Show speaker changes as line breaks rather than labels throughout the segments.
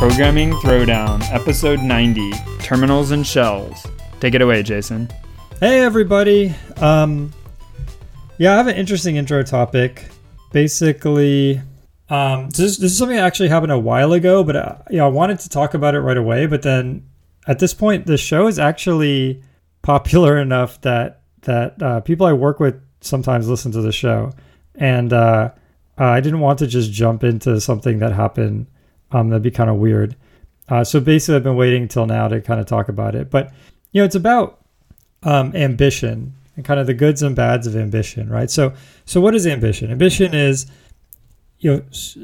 Programming Throwdown, Episode 90 Terminals and Shells. Take it away, Jason.
Hey, everybody. Um, yeah, I have an interesting intro topic. Basically, um, this, this is something that actually happened a while ago, but uh, yeah, I wanted to talk about it right away. But then at this point, the show is actually popular enough that that uh, people I work with sometimes listen to the show, and uh, I didn't want to just jump into something that happened um, that'd be kind of weird. Uh, so basically, I've been waiting until now to kind of talk about it. But you know, it's about um, ambition and kind of the goods and bads of ambition, right? So, so what is ambition? Ambition is you know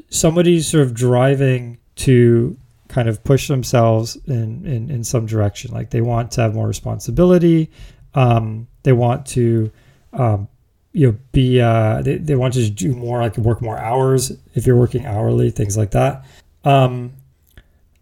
somebody sort of driving to kind of push themselves in in, in some direction. Like they want to have more responsibility. Um, they want to um, you know be uh, they, they want to do more like work more hours if you're working hourly things like that um,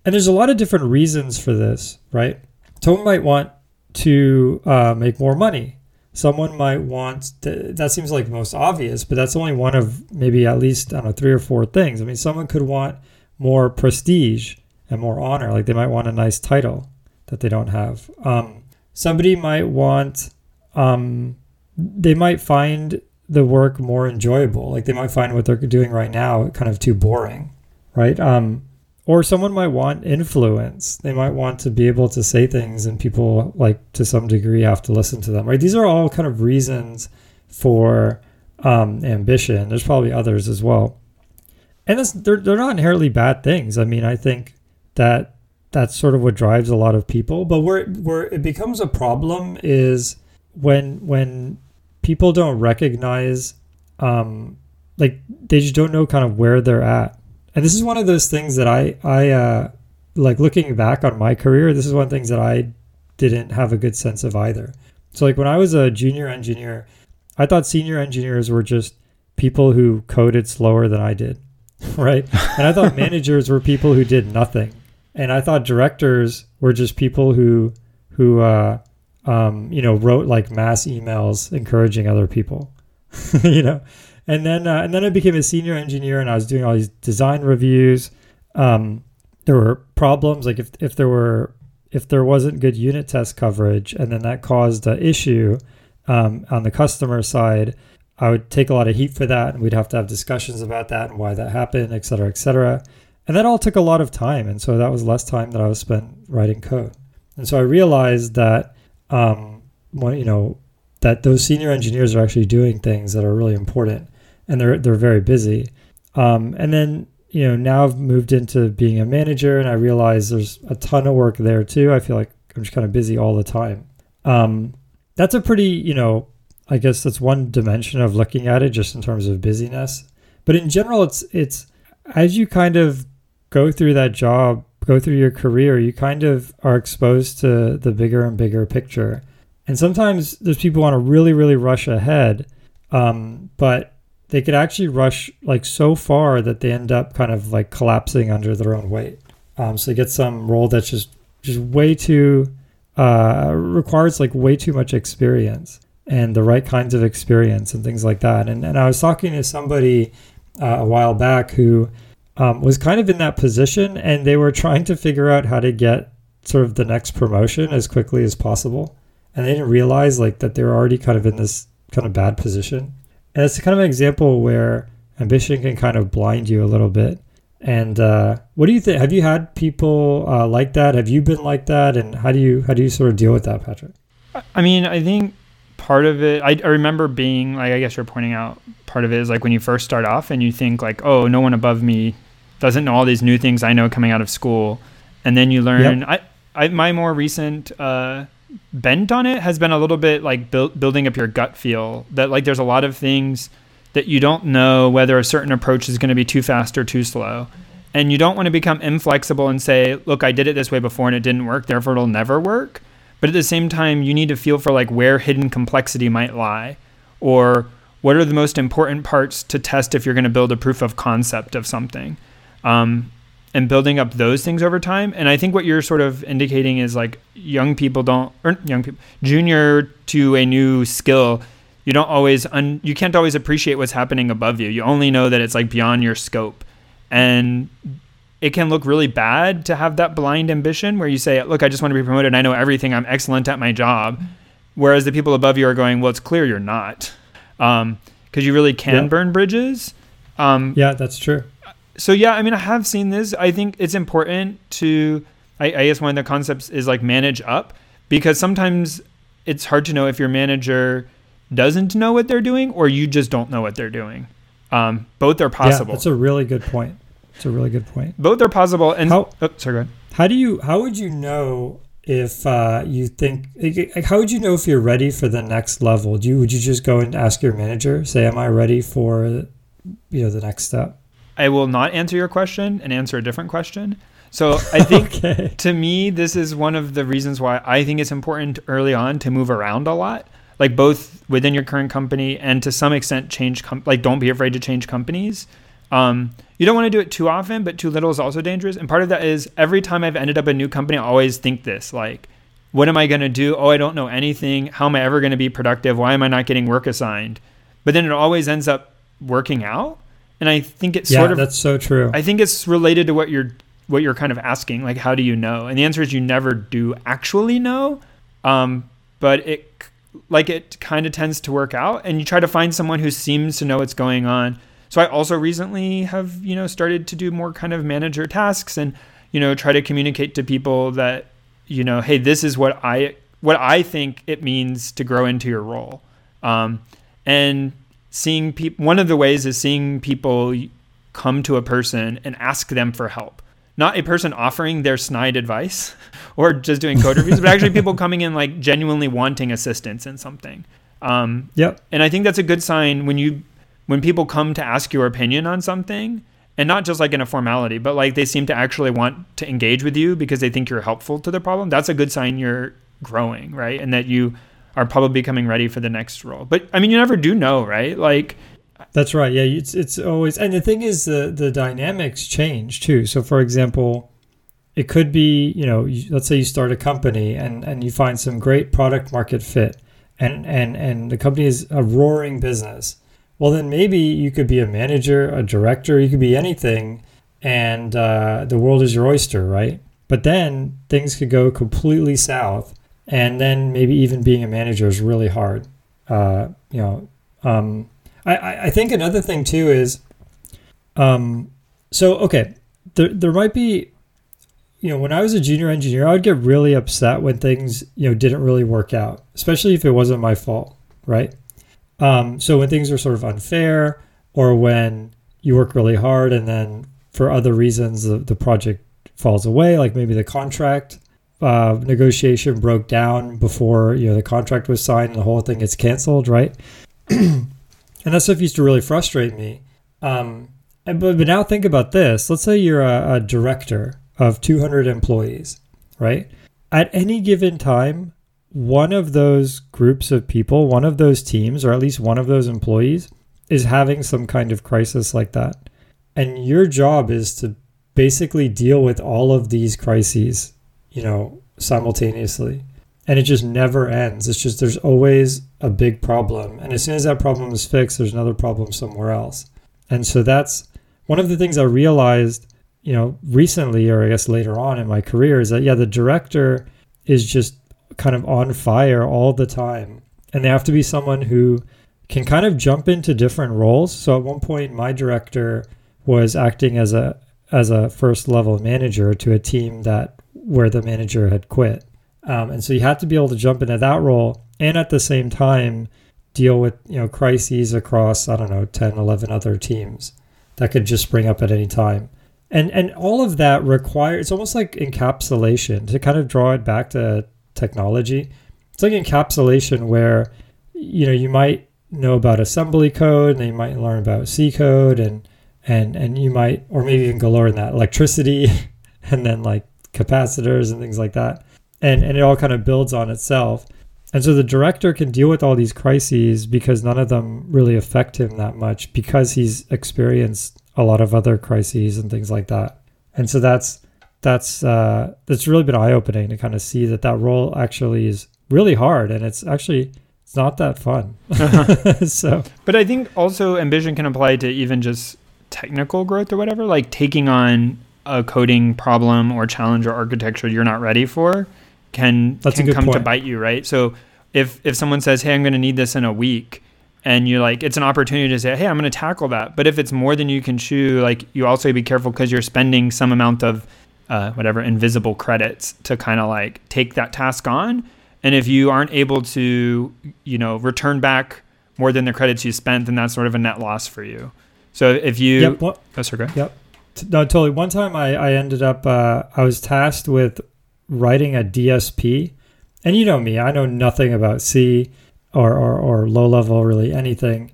and there's a lot of different reasons for this, right? Someone might want to uh, make more money. Someone might want to, that seems like most obvious, but that's only one of maybe at least I don't know three or four things. I mean, someone could want more prestige and more honor, like they might want a nice title that they don't have. Um, somebody might want, um, they might find the work more enjoyable, like they might find what they're doing right now kind of too boring right? Um, or someone might want influence. They might want to be able to say things, and people, like to some degree, have to listen to them, right? These are all kind of reasons for um, ambition. There's probably others as well, and they're they're not inherently bad things. I mean, I think that that's sort of what drives a lot of people. But where where it becomes a problem is when when people don't recognize, um, like they just don't know kind of where they're at and this is one of those things that I I uh, like looking back on my career. This is one of the things that I didn't have a good sense of either. So like when I was a junior engineer, I thought senior engineers were just people who coded slower than I did, right? And I thought managers were people who did nothing, and I thought directors were just people who who uh, um, you know wrote like mass emails encouraging other people, you know and then uh, and then I became a senior engineer, and I was doing all these design reviews. Um, there were problems, like if if there were if there wasn't good unit test coverage, and then that caused an issue um, on the customer side. I would take a lot of heat for that, and we'd have to have discussions about that and why that happened, et cetera, et cetera. And that all took a lot of time, and so that was less time that I was spent writing code. And so I realized that, um, when, you know, that those senior engineers are actually doing things that are really important and they're they're very busy. Um, and then you know now I've moved into being a manager, and I realize there's a ton of work there too. I feel like I'm just kind of busy all the time. Um, that's a pretty you know I guess that's one dimension of looking at it just in terms of busyness. But in general, it's it's as you kind of go through that job, go through your career, you kind of are exposed to the bigger and bigger picture. And sometimes there's people want to really, really rush ahead. Um, but they could actually rush like so far that they end up kind of like collapsing under their own weight. Um, so they get some role that's just just way too uh, requires like way too much experience and the right kinds of experience and things like that. And and I was talking to somebody uh, a while back who um, was kind of in that position, and they were trying to figure out how to get sort of the next promotion as quickly as possible, and they didn't realize like that they were already kind of in this kind of bad position and it's kind of an example where ambition can kind of blind you a little bit. And uh, what do you think? Have you had people uh, like that? Have you been like that? And how do you how do you sort of deal with that, Patrick?
I mean, I think part of it. I, I remember being like, I guess you're pointing out part of it is like when you first start off and you think like, oh, no one above me doesn't know all these new things I know coming out of school, and then you learn. Yep. I, I my more recent uh, bent on it has been a little bit like build, building up your gut feel that like there's a lot of things that you don't know whether a certain approach is going to be too fast or too slow and you don't want to become inflexible and say look i did it this way before and it didn't work therefore it'll never work but at the same time you need to feel for like where hidden complexity might lie or what are the most important parts to test if you're going to build a proof of concept of something um, and building up those things over time. And I think what you're sort of indicating is like young people don't, or young people, junior to a new skill, you don't always, un, you can't always appreciate what's happening above you. You only know that it's like beyond your scope. And it can look really bad to have that blind ambition where you say, look, I just want to be promoted. I know everything. I'm excellent at my job. Whereas the people above you are going, well, it's clear you're not. Um, because you really can
Yeah.
burn bridges. Um,
Yeah, that's true.
So yeah, I mean, I have seen this. I think it's important to. I, I guess one of the concepts is like manage up because sometimes it's hard to know if your manager doesn't know what they're doing or you just don't know what they're doing. Um, both are possible.
Yeah, that's a really good point. It's a really good point.
both are possible. And
How-
oh, sorry, go ahead.
How do you? How would you know if uh, you think? Like, how would you know if you're ready for the next level? Do you would you just go and ask your manager, say, "Am I ready for, you know, the next step?"
I will not answer your question and answer a different question. So I think
okay.
to me, this is one of the reasons why I think it's important early on to move around a lot, like both within your current company and to some extent change. Com- like, don't be afraid to change companies. Um, you don't want to do it too often, but too little is also dangerous. And part of that is every time I've ended up a new company, I always think this like, what am I going to do? Oh, I don't know anything. How am I ever going to be productive? Why am I not getting work assigned? But then it always ends up working out. And I think it's
Yeah,
sort of
that's so true.
I think it's related to what you're what you're kind of asking, like how do you know? And the answer is you never do actually know, um, but it like it kind of tends to work out, and you try to find someone who seems to know what's going on. So I also recently have you know started to do more kind of manager tasks and you know try to communicate to people that you know hey this is what I what I think it means to grow into your role, um, and seeing people. One of the ways is seeing people come to a person and ask them for help. Not a person offering their snide advice or just doing code reviews, but actually people coming in like genuinely wanting assistance in something. Um,
yep.
and I think that's a good sign when you when people come to ask your opinion on something and not just like in a formality, but like they seem to actually want to engage with you because they think you're helpful to the problem. That's a good sign you're growing, right? And that you are probably becoming ready for the next role. But I mean, you never do know, right? Like
That's right. Yeah, it's it's always and the thing is the the dynamics change too. So for example, it could be, you know, let's say you start a company and and you find some great product market fit and and and the company is a roaring business. Well, then maybe you could be a manager, a director, you could be anything and uh, the world is your oyster, right? But then things could go completely south and then maybe even being a manager is really hard. Uh, you know, um, I, I think another thing too is, um, so okay, there there might be, you know, when I was a junior engineer, I would get really upset when things you know didn't really work out, especially if it wasn't my fault, right? Um, so when things are sort of unfair, or when you work really hard and then for other reasons the, the project falls away, like maybe the contract uh, negotiation broke down before you know the contract was signed and the whole thing gets canceled, right? and that stuff used to really frustrate me. Um, and, but, but now think about this. Let's say you're a, a director of 200 employees, right? At any given time, one of those groups of people, one of those teams, or at least one of those employees, is having some kind of crisis like that. And your job is to basically deal with all of these crises, you know, simultaneously. And it just never ends. It's just there's always a big problem. And as soon as that problem is fixed, there's another problem somewhere else. And so that's one of the things I realized, you know, recently, or I guess later on in my career, is that, yeah, the director is just kind of on fire all the time. And they have to be someone who can kind of jump into different roles. So at one point, my director was acting as a as a first level manager to a team that where the manager had quit. Um, and so you have to be able to jump into that role and at the same time deal with you know crises across i don't know 10 11 other teams that could just spring up at any time and and all of that requires it's almost like encapsulation to kind of draw it back to technology it's like encapsulation where you know you might know about assembly code and you might learn about c code and and and you might or maybe even go lower than that electricity and then like capacitors and things like that and and it all kind of builds on itself and so the director can deal with all these crises because none of them really affect him that much because he's experienced a lot of other crises and things like that. and so that's that's uh, that's really been eye opening to kind of see that that role actually is really hard, and it's actually it's not that fun. so,
but I think also ambition can apply to even just technical growth or whatever, like taking on a coding problem or challenge or architecture you're not ready for can
That's
can come
point.
to bite you, right? So if if someone says, "Hey, I'm going to need this in a week," and you're like, it's an opportunity to say, "Hey, I'm going to tackle that." But if it's more than you can chew, like you also be careful because you're spending some amount of uh, whatever invisible credits to kind of like take that task on. And if you aren't able to, you know, return back more than the credits you spent, then that's sort of a net loss for you. So if you,
yep, well,
oh, sorry,
Yep. No, totally. One time I, I ended up, uh, I was tasked with writing a DSP. And you know me, I know nothing about C or, or, or low level, really anything.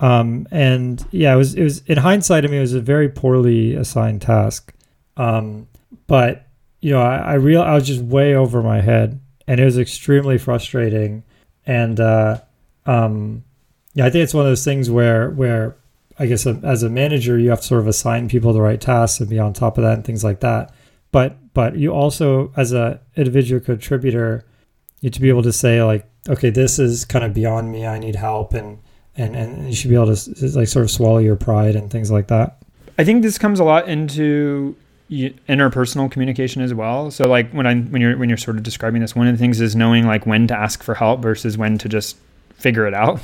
Um, and yeah, it was, it was, in hindsight, I mean, it was a very poorly assigned task. Um, but, you know, I, I real, I was just way over my head and it was extremely frustrating. And, uh, um, yeah, I think it's one of those things where, where I guess a, as a manager, you have to sort of assign people the right tasks and be on top of that and things like that. But but you also, as a individual contributor, you to be able to say like, okay, this is kind of beyond me. I need help, and and and you should be able to like sort of swallow your pride and things like that.
I think this comes a lot into interpersonal communication as well. So like when I when you're when you're sort of describing this, one of the things is knowing like when to ask for help versus when to just figure it out.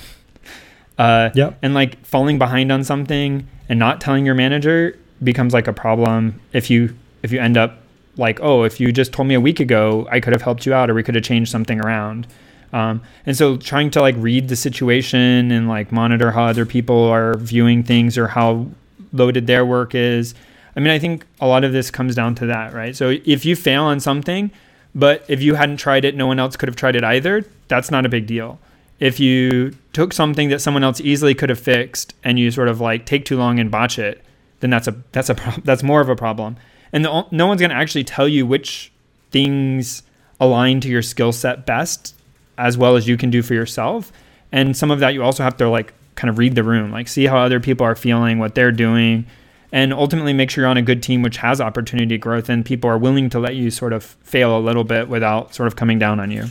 Uh, yep.
And like falling behind on something and not telling your manager becomes like a problem if you if you end up like oh if you just told me a week ago I could have helped you out or we could have changed something around. Um, and so trying to like read the situation and like monitor how other people are viewing things or how loaded their work is. I mean, I think a lot of this comes down to that, right? So if you fail on something, but if you hadn't tried it, no one else could have tried it either, that's not a big deal if you took something that someone else easily could have fixed and you sort of like take too long and botch it, then that's a that's a that's more of a problem. And the, no one's going to actually tell you which things align to your skill set best as well as you can do for yourself. And some of that you also have to like kind of read the room, like see how other people are feeling, what they're doing, and ultimately make sure you're on a good team which has opportunity growth and people are willing to let you sort of fail a little bit without sort of coming down on you.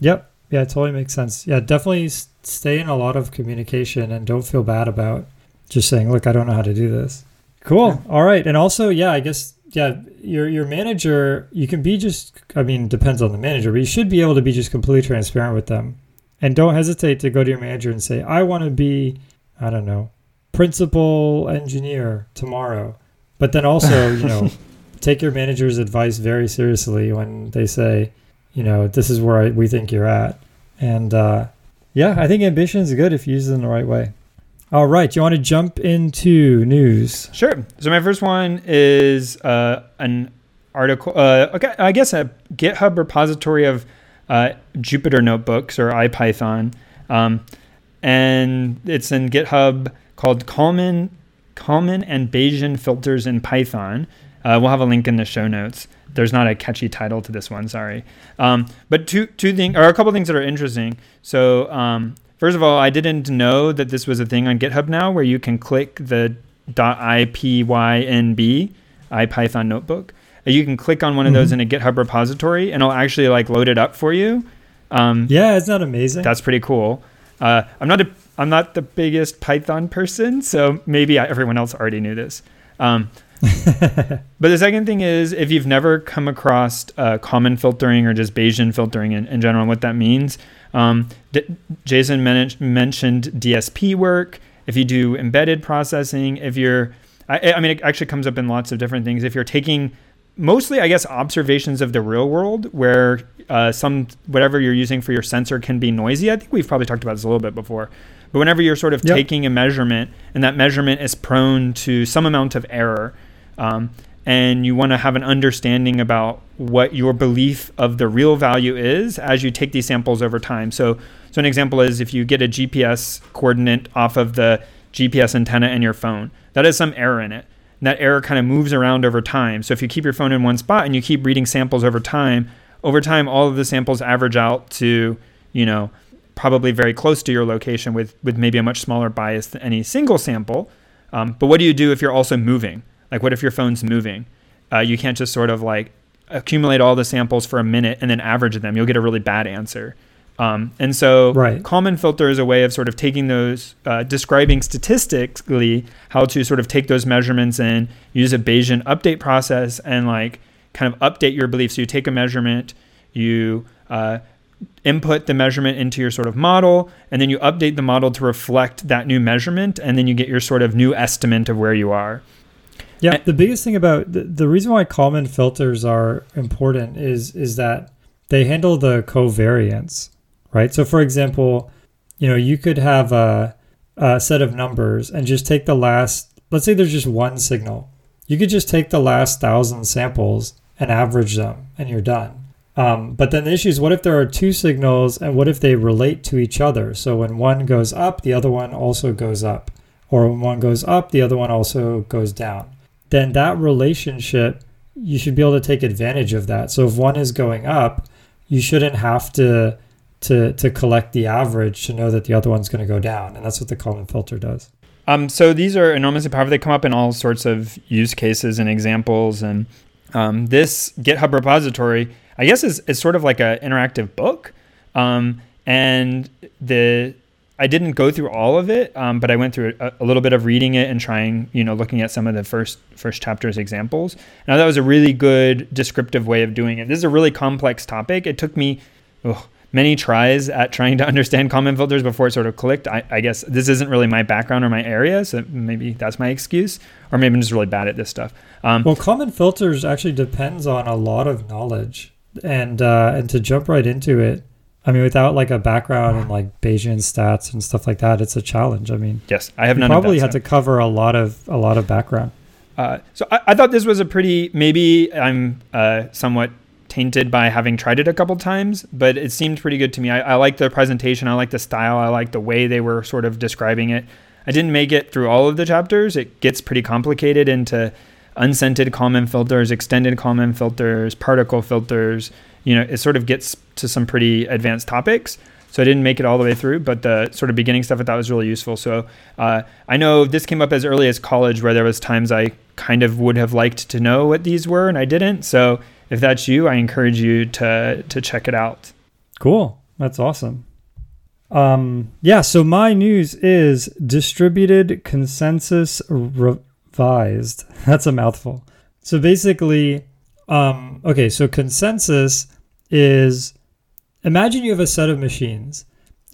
Yep. Yeah, it totally makes sense. Yeah, definitely stay in a lot of communication and don't feel bad about just saying, "Look, I don't know how to do this." Cool. Yeah. All right. And also, yeah, I guess yeah, your your manager, you can be just I mean, depends on the manager, but you should be able to be just completely transparent with them. And don't hesitate to go to your manager and say, "I want to be, I don't know, principal engineer tomorrow." But then also, you know, take your manager's advice very seriously when they say, you know, this is where I, we think you're at. And uh, yeah, I think ambition is good if you use it in the right way. All right, you want to jump into news?
Sure. So my first one is uh, an article, uh, okay, I guess a GitHub repository of uh, Jupyter notebooks or IPython, um, and it's in GitHub called Common Kalman and Bayesian filters in Python. Uh, we'll have a link in the show notes there's not a catchy title to this one. Sorry, um, but two two things or a couple things that are interesting. So um, first of all, I didn't know that this was a thing on GitHub now, where you can click the .ipynb IPython notebook. You can click on one of those mm-hmm. in a GitHub repository, and it'll actually like load it up for you.
Um, yeah, it's not amazing.
That's pretty cool. Uh, I'm not a I'm not the biggest Python person, so maybe everyone else already knew this. Um, but the second thing is if you've never come across uh, Kalman filtering or just Bayesian filtering in, in general, what that means. Um, D- Jason men- mentioned DSP work. If you do embedded processing, if you're, I, I mean, it actually comes up in lots of different things. If you're taking mostly, I guess, observations of the real world where uh, some whatever you're using for your sensor can be noisy. I think we've probably talked about this a little bit before. But whenever you're sort of yep. taking a measurement and that measurement is prone to some amount of error, um, and you want to have an understanding about what your belief of the real value is as you take these samples over time. So, so an example is if you get a GPS coordinate off of the GPS antenna in your phone, that has some error in it. And that error kind of moves around over time. So if you keep your phone in one spot and you keep reading samples over time, over time all of the samples average out to, you know, probably very close to your location with with maybe a much smaller bias than any single sample. Um, but what do you do if you're also moving? Like, what if your phone's moving? uh, you can't just sort of like accumulate all the samples for a minute and then average them. You'll get a really bad answer. Um, and so,
right.
Kalman filter is a way of sort of taking those, uh, describing statistically how to sort of take those measurements and use a Bayesian update process and like kind of update your belief. So you take a measurement, you uh, input the measurement into your sort of model, and then you update the model to reflect that new measurement, and then you get your sort of new estimate of where you are.
Yeah, and, the biggest thing about the, the reason why Kalman filters are important is is that they handle the covariance right? So, for example, you know, you could have a, a set of numbers and just take the last, let's say there's just one signal. You could just take the last thousand samples and average them, and you're done. Um, but then the issue is what if there are two signals and what if they relate to each other? So when one goes up, the other one also goes up. Or when one goes up, the other one also goes down. Then that relationship, you should be able to take advantage of that. So if one is going up, you shouldn't have to to to collect the average to know that the other one's going to go down, and that's what the Kalman filter does.
Um, so these are enormously powerful. They come up in all sorts of use cases and examples, and um, this GitHub repository, I guess, is, is sort of like an interactive book. Um, and the I didn't go through all of it, um, but I went through a, a, little bit of reading it and trying, you know, looking at some of the first first chapters examples. Now that was a really good descriptive way of doing it. This is a really complex topic. It took me. Many tries at trying to understand Kalman filters before it sort of clicked. I, I, guess this isn't really my background or my area, so maybe that's my excuse, or maybe I'm just really bad at this stuff.
Um, well, Kalman filters actually depends on a lot of knowledge, and uh, and to jump right into it, I mean, without like a background in like Bayesian stats and stuff like that, it's a challenge. I mean,
yes, I have
none. Probably had to cover a lot of a lot of background.
Uh, so I, I, thought this was a pretty maybe I'm uh, somewhat tainted by having tried it a couple times, but it seemed pretty good to me. I, I like the presentation, I like the style, I like the way they were sort of describing it. I didn't make it through all of the chapters. It gets pretty complicated into unscented Kalman filters, extended Kalman filters, particle filters. You know, it sort of gets to some pretty advanced topics. So I didn't make it all the way through, but the sort of beginning stuff I thought was really useful. So uh, I know this came up as early as college, where there was times I kind of would have liked to know what these were, and I didn't. So if that's you, I encourage you to to check it out.
Cool. That's awesome. Um, yeah, so my news is distributed consensus revised. That's a mouthful. So basically, um, okay, so consensus is imagine you have a set of machines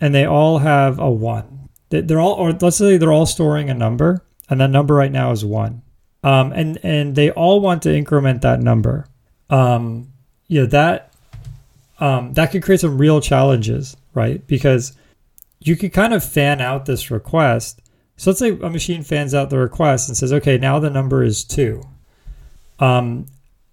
and they all have a one. They're all, or let's say they're all storing a number, and that number right now is one. Um, and and they all want to increment that number um, you know that um, that could create some real challenges, right? Because you could kind of fan out this request. So let's say a machine fans out the request and says, okay, now the number is two. Um,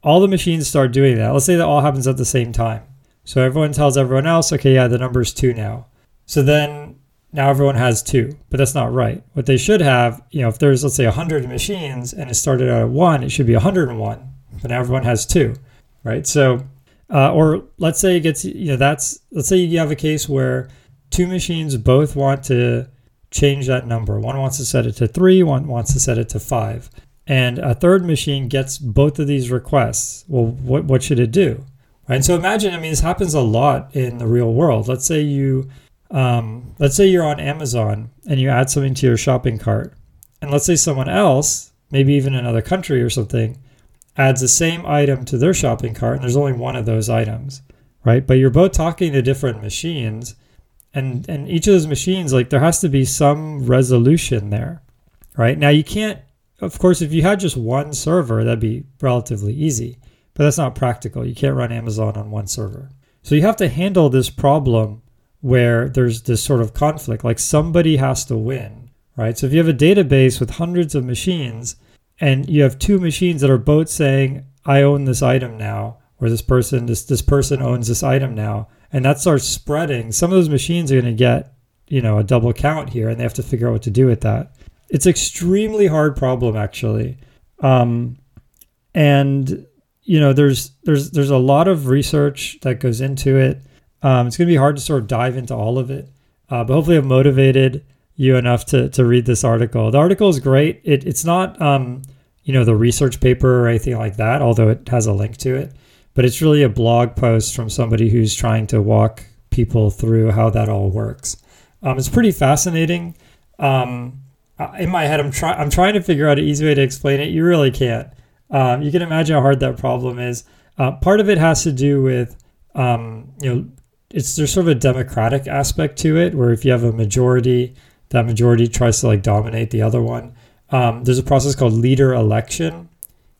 all the machines start doing that. Let's say that all happens at the same time. So everyone tells everyone else, okay, yeah, the number is two now. So then now everyone has two, but that's not right. What they should have, you know, if there's, let's say, 100 machines and it started out at one, it should be 101 but now everyone has two, right? So, uh, or let's say it gets, you know, that's, let's say you have a case where two machines both want to change that number. One wants to set it to three, one wants to set it to five. And a third machine gets both of these requests. Well, what, what should it do? Right. And so imagine, I mean, this happens a lot in the real world. Let's say you, um, let's say you're on Amazon and you add something to your shopping cart. And let's say someone else, maybe even another country or something, adds the same item to their shopping cart and there's only one of those items, right? But you're both talking to different machines and and each of those machines like there has to be some resolution there, right? Now you can't of course if you had just one server that'd be relatively easy, but that's not practical. You can't run Amazon on one server. So you have to handle this problem where there's this sort of conflict like somebody has to win, right? So if you have a database with hundreds of machines, and you have two machines that are both saying i own this item now or this person this this person owns this item now and that starts spreading some of those machines are going to get you know a double count here and they have to figure out what to do with that it's extremely hard problem actually um, and you know there's there's there's a lot of research that goes into it um, it's going to be hard to sort of dive into all of it uh, but hopefully i've motivated you enough to to read this article the article is great it, it's not um, you know, the research paper or anything like that, although it has a link to it. But it's really a blog post from somebody who's trying to walk people through how that all works. Um, it's pretty fascinating. Um, in my head, I'm trying. I'm trying to figure out an easy way to explain it. You really can't. Um, you can imagine how hard that problem is. Uh, part of it has to do with, um, you know, it's there's sort of a democratic aspect to it, where if you have a majority, that majority tries to like dominate the other one. Um, there's a process called leader election,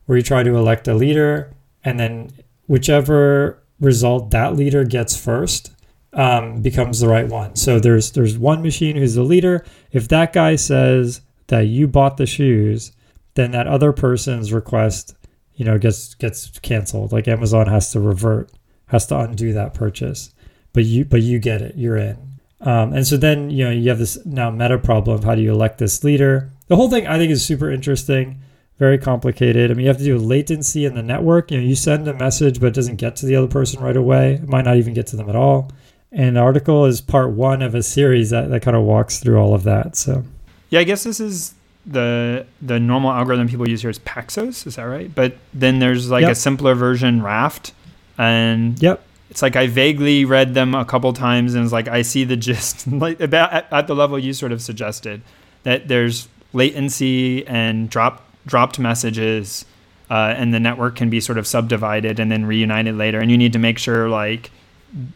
where you try to elect a leader, and then whichever result that leader gets first um, becomes the right one. So there's there's one machine who's the leader. If that guy says that you bought the shoes, then that other person's request, you know, gets gets canceled. Like Amazon has to revert, has to undo that purchase. But you but you get it. You're in. Um, and so then you know you have this now meta problem of how do you elect this leader. The whole thing I think is super interesting, very complicated. I mean you have to do latency in the network. You know you send a message but it doesn't get to the other person right away. It might not even get to them at all. And the article is part one of a series that, that kind of walks through all of that. So
yeah, I guess this is the the normal algorithm people use here is Paxos, is that right? But then there's like yep. a simpler version, Raft, and
yep,
it's like I vaguely read them a couple times, and it's like I see the gist, like about at, at the level you sort of suggested, that there's latency and drop dropped messages, uh, and the network can be sort of subdivided and then reunited later, and you need to make sure like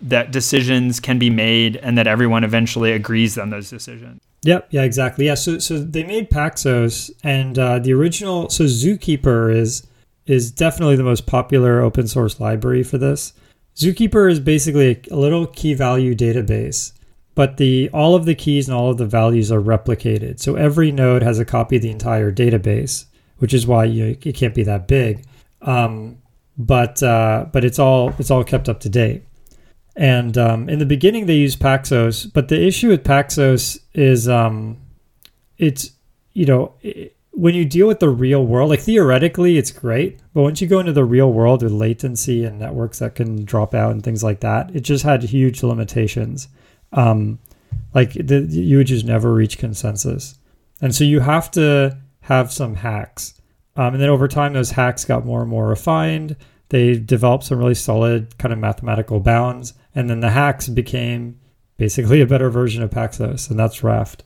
that decisions can be made and that everyone eventually agrees on those decisions.
Yep. Yeah. Exactly. Yeah. So so they made Paxos, and uh, the original. So Zookeeper is is definitely the most popular open source library for this. Zookeeper is basically a, a little key value database, but the all of the keys and all of the values are replicated. So every node has a copy of the entire database, which is why you, it can't be that big. Um, but uh, but it's all it's all kept up to date. And um, in the beginning, they use Paxos, but the issue with Paxos is um, it's, you know, it, when you deal with the real world, like theoretically, it's great. But once you go into the real world with latency and networks that can drop out and things like that, it just had huge limitations. Um, like the, you would just never reach consensus. And so you have to have some hacks. Um, and then over time, those hacks got more and more refined. They developed some really solid kind of mathematical bounds and then the hacks became basically a better version of Paxos, and that's Raft.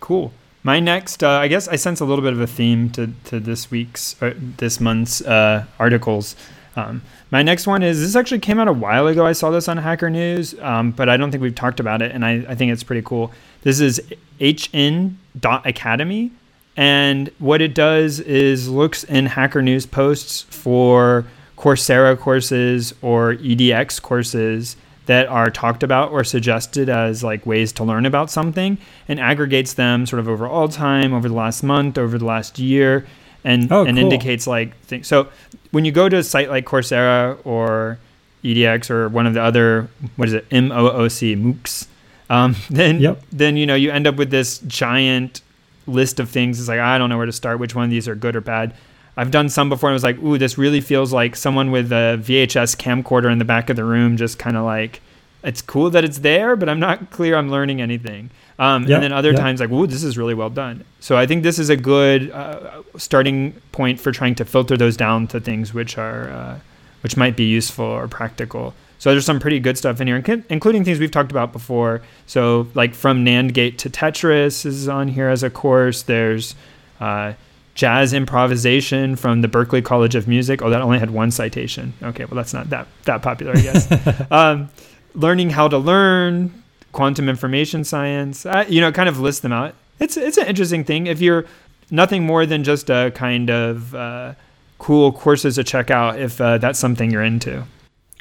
Cool. My next, uh, I guess I sense a little bit of a theme to, to this week's, or this month's uh, articles. Um, my next one is this actually came out a while ago. I saw this on Hacker News, um, but I don't think we've talked about it, and I, I think it's pretty cool. This is hn.academy, and what it does is looks in Hacker News posts for Coursera courses or EDX courses that are talked about or suggested as like ways to learn about something and aggregates them sort of over all time, over the last month, over the last year, and oh, and cool. indicates like things. So when you go to a site like Coursera or EDX or one of the other what is it MOOC MOOCs, um, then yep. then you know you end up with this giant list of things. It's like I don't know where to start. Which one of these are good or bad? I've done some before and I was like, ooh, this really feels like someone with a VHS camcorder in the back of the room, just kind of like, it's cool that it's there, but I'm not clear I'm learning anything. Um, yep, and then other yep. times, like, ooh, this is really well done. So I think this is a good uh, starting point for trying to filter those down to things which are, uh, which might be useful or practical. So there's some pretty good stuff in here, including things we've talked about before. So like from NAND gate to Tetris is on here as a course. There's uh, jazz improvisation from the Berklee College of Music. Oh, that only had one citation. Okay, well that's not that that popular, I guess. um, learning how to learn, quantum information science. Uh, you know, kind of list them out. It's it's an interesting thing if you're nothing more than just a kind of uh, cool courses to check out if uh, that's something you're into.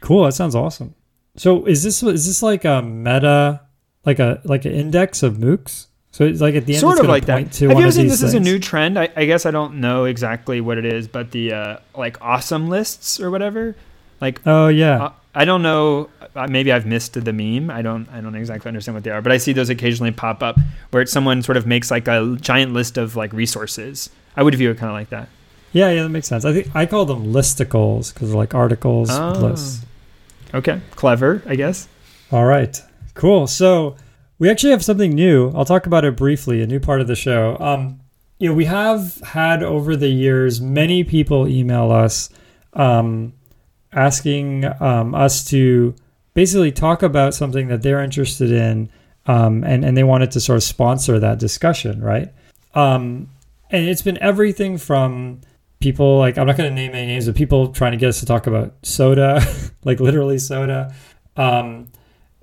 Cool, that sounds awesome. So is this is this like a meta, like a like an index of MOOCs? So it's like at the end,
sort
of
like that.
Have
you ever seen
this
things. is a new trend? I, I, guess I don't know exactly what it is, but the uh, like awesome lists or whatever. Like
oh yeah,
uh, I don't know. Uh, maybe I've missed the meme. I don't. I don't exactly understand what they are, but I see those occasionally pop up where someone sort of makes like a giant list of like resources. I would view it kind of like that.
Yeah, yeah, that makes sense. I think I call them listicles because they're like articles, oh. lists.
Okay, clever, I guess.
All right, cool. So we actually have something new. I'll talk about it briefly, a new part of the show. Um, you know, we have had over the years many people email us um, asking um, us to basically talk about something that they're interested in um, and, and they wanted to sort of sponsor that discussion, right? Um, and it's been everything from people like, I'm not going to name any names, but people trying to get us to talk about soda, like literally soda. Um,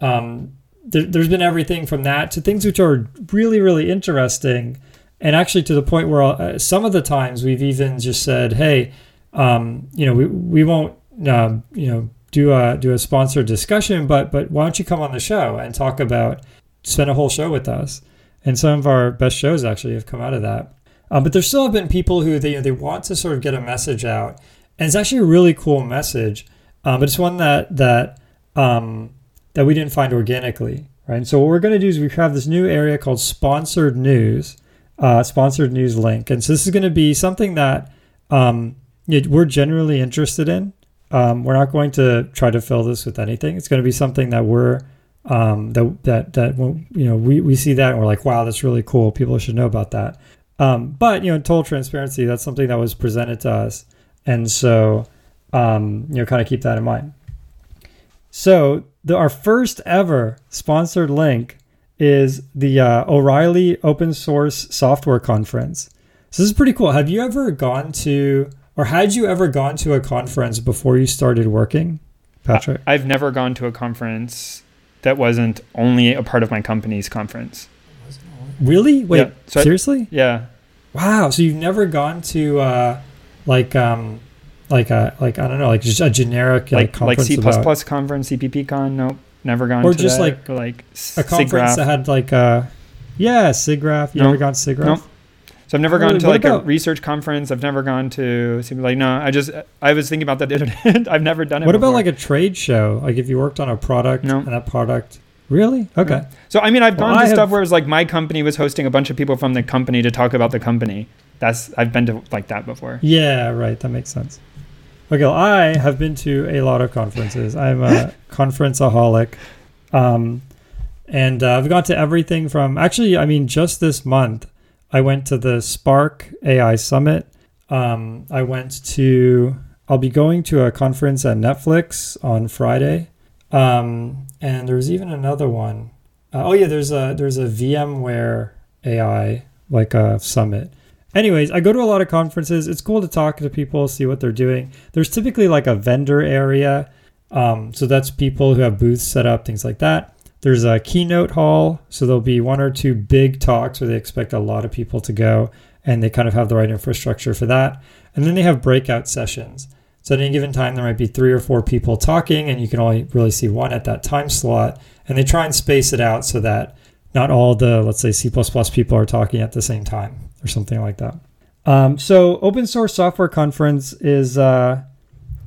um, there, there's been everything from that to things which are really, really interesting. And actually, to the point where uh, some of the times we've even just said, hey, um, you know, we, we won't, uh, you know, do a do a sponsored discussion, but but why don't you come on the show and talk about spend a whole show with us? And some of our best shows actually have come out of that. Um, but there still have been people who they you know, they want to sort of get a message out, and it's actually a really cool message. Um, but it's one that that um, that we didn't find organically, right? And so what we're going to do is we have this new area called sponsored news, uh, sponsored news link, and so this is going to be something that um, we're generally interested in. Um, we're not going to try to fill this with anything. It's going to be something that we're um, that that that you know we, we see that and we're like, wow, that's really cool. People should know about that. Um, but you know, in total transparency, that's something that was presented to us, and so um, you know, kind of keep that in mind. So the, our first ever sponsored link is the uh, O'Reilly Open Source Software Conference. So this is pretty cool. Have you ever gone to or had you ever gone to a conference before you started working, Patrick?
I've never gone to a conference that wasn't only a part of my company's conference.
Really? Wait,
Yeah, so I-
seriously?
Yeah.
Wow. So you've never gone to uh, like um, like a like I don't know, like just a generic like,
Like C
about
conference, CPP con. Nope. Never gone
Or
to
just
that.
like
like
a conference
SIGGRAPH.
that had like uh yeah, SIGGRAPH. You
No.
ever gone to SIGGRAPH?
No. So I've never gone
Really?
to like
about-
a research conference. I've never gone to like no. I just I was thinking about that the other day. I've never done it.
What about like a trade show? Like if you worked on a product
No.
and that product Really? Okay.
So I mean, I've
Well,
gone to
I have-
stuff where it's like my company was hosting a bunch of people from the company to talk about the company. That's I've been to like that before.
Yeah, right. That makes sense. Okay, I have been to a lot of conferences. I'm a conferenceaholic. Um, and uh, I've gone to everything from actually, I mean, just this month, I went to the Spark AI Summit. Um, I went to, I'll be going to a conference at Netflix on Friday. Um, and there was even another one. Uh, oh yeah, there's a there's a VMware AI like a summit. Anyways, I go to a lot of conferences. It's cool to talk to people, see what they're doing. There's typically like a vendor area. Um, so that's people who have booths set up, things like that. There's a keynote hall. So there'll be one or two big talks where they expect a lot of people to go and they kind of have the right infrastructure for that. And then they have breakout sessions. So at any given time, there might be three or four people talking, and you can only really see one at that time slot. And they try and space it out so that not all the, let's say, C people are talking at the same time or something like that. Um, so open source software conference is uh,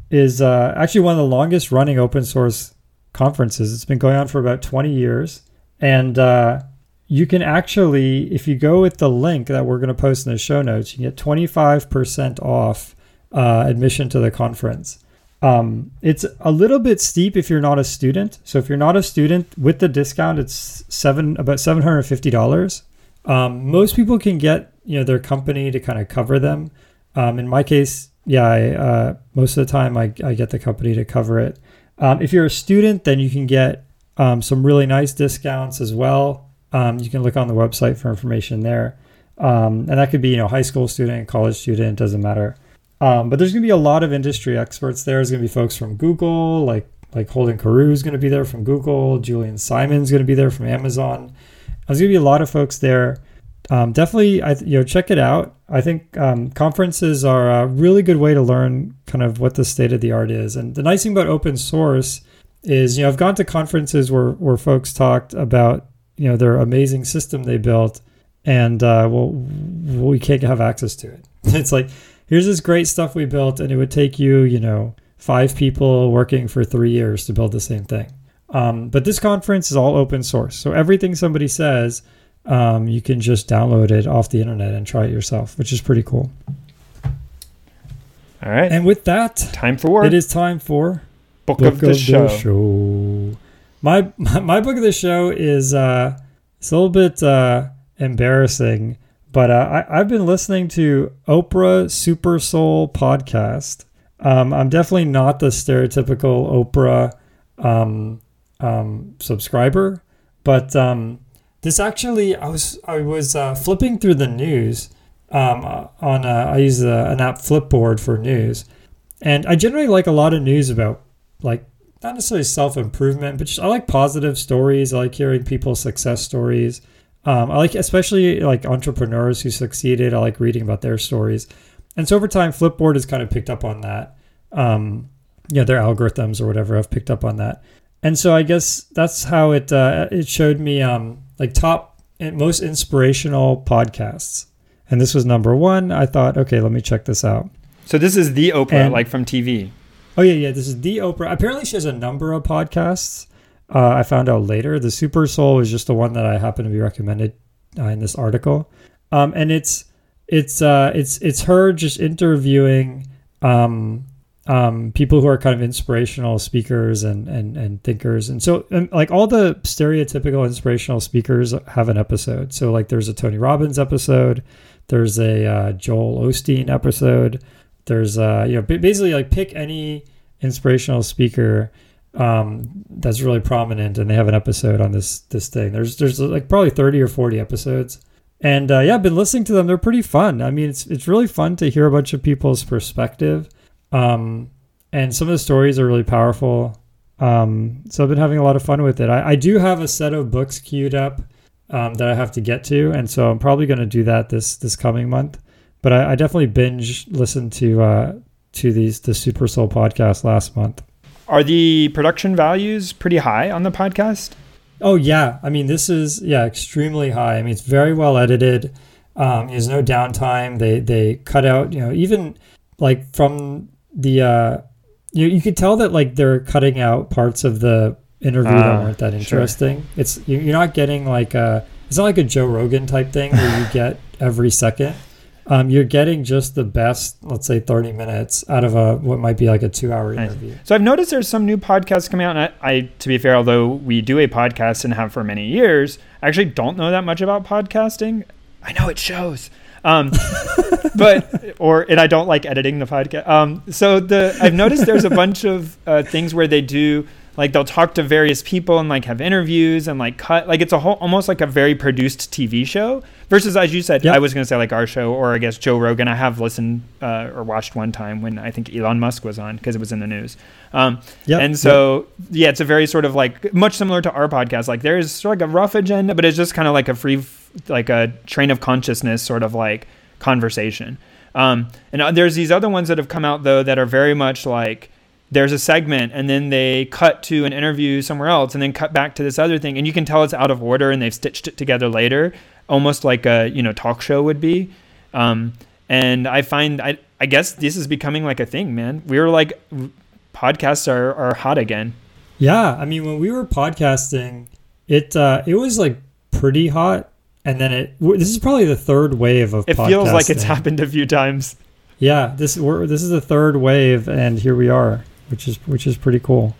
is uh, actually one of the longest running open source conferences. It's been going on for about 20 years, and uh, you can actually, if you go with the link that we're going to post in the show notes, you can get 25% off uh, admission to the conference. Um, it's a little bit steep if you're not a student. So if you're not a student with the discount, it's seven about seven hundred fifty dollars. Um, most people can get you know their company to kind of cover them. Um, in my case, yeah, I, uh, most of the time I, I get the company to cover it. Um, if you're a student, then you can get um, some really nice discounts as well. Um, you can look on the website for information there, um, and that could be you know high school student, college student, doesn't matter. But there's going to be a lot of industry experts there. There's going to be folks from Google, like like Holden Karau is going to be there from Google. Julien Simon's going to be there from Amazon. There's going to be a lot of folks there. Um, definitely, I you know, check it out. I think um, conferences are a really good way to learn kind of what the state of the art is. And the nice thing about open source is, you know, I've gone to conferences where where folks talked about you know their amazing system they built, and uh, well, we can't have access to it. It's like here's this great stuff we built and it would take you you know five people working for three years to build the same thing um, but this conference is all open source so everything somebody says um, you can just download it off the internet and try it yourself which is pretty cool
All right.
and with that
Time for work.
it is time for
book, of the show.
show. My, my my book of the show is uh it's a little bit uh embarrassing But uh, I, I've been listening to Oprah Super Soul podcast. Um, I'm definitely not the stereotypical Oprah um, um, subscriber, but um, this actually, I was I was uh, flipping through the news um, uh, on uh, I use a, an app Flipboard for news, and I generally like a lot of news about like not necessarily self improvement, but just I like positive stories. I like hearing people's success stories. Um, I like especially like entrepreneurs who succeeded. I like reading about their stories, and so over time, Flipboard has kind of picked up on that. Um, yeah, their algorithms or whatever have picked up on that, and so I guess that's how it uh, it showed me um, like top and most inspirational podcasts, and this was number one. I thought, okay, let me check this out.
So this is the Oprah, and, like from TV.
Oh yeah, yeah. This is the Oprah. Apparently, she has a number of podcasts. Uh, I found out later. The Super Soul is just the one that I happen to be recommended uh, in this article, um, and it's it's uh, it's it's her just interviewing um, um, people who are kind of inspirational speakers and and and thinkers, and so and like all the stereotypical inspirational speakers have an episode. So like there's a Tony Robbins episode, there's a uh, Joel Osteen episode there's uh you know basically like pick any inspirational speaker um that's really prominent and they have an episode on this this thing. There's there's like probably 30 or 40 episodes. And uh, yeah i've been listening to them. They're pretty fun. I mean it's it's really fun to hear a bunch of people's perspective um and some of the stories are really powerful um so i've been having a lot of fun with it i, I do have a set of books queued up um, that i have to get to and so i'm probably going to do that this this coming month but I, I definitely binge listened to uh, to these the Super Soul podcast last month.
Are the production values pretty high on the podcast?
Oh yeah, I mean this is yeah extremely high. I mean it's very well edited. Um, there's no downtime. They they cut out you know even like from the uh, you you could tell that like they're cutting out parts of the interview uh, that ah, weren't that interesting. Sure. It's you're not getting like a it's not like a Joe Rogan type thing where you get every second um, you're getting just the best, let's say, 30 minutes out of a what might be like a two-hour interview.
So I've noticed there's some new podcasts coming out, and I, I, to be fair, although we do a podcast and have for many years, I actually don't know that much about podcasting. I know it shows. Um, but or and I don't like editing the podcast. Um, so the I've noticed there's a bunch of uh, things where they do like they'll talk to various people and like have interviews and like cut like it's a whole almost like a very produced TV show versus as you said yep. I was going to say like our show or I guess Joe Rogan I have listened uh, or watched one time when I think Elon Musk was on because it was in the news um, yep. and so yep. yeah it's a very sort of like much similar to our podcast like there is sort of like a rough agenda but it's just kind of like a free like a train of consciousness sort of like conversation. Um, and uh, there's these other ones that have come out though that are very much like there's a segment and then they cut to an interview somewhere else and then cut back to this other thing. And you can tell it's out of order and they've stitched it together later almost like a you know talk show would be. Um, and i find I, I guess this is becoming like a thing man. We are like podcasts are, are hot again.
Yeah i mean when we were podcasting it uh, it was like pretty hot and then it this is probably the third wave of
it feels like it's happened a few times
yeah this we're, this is the third wave and here we are which is which is pretty cool.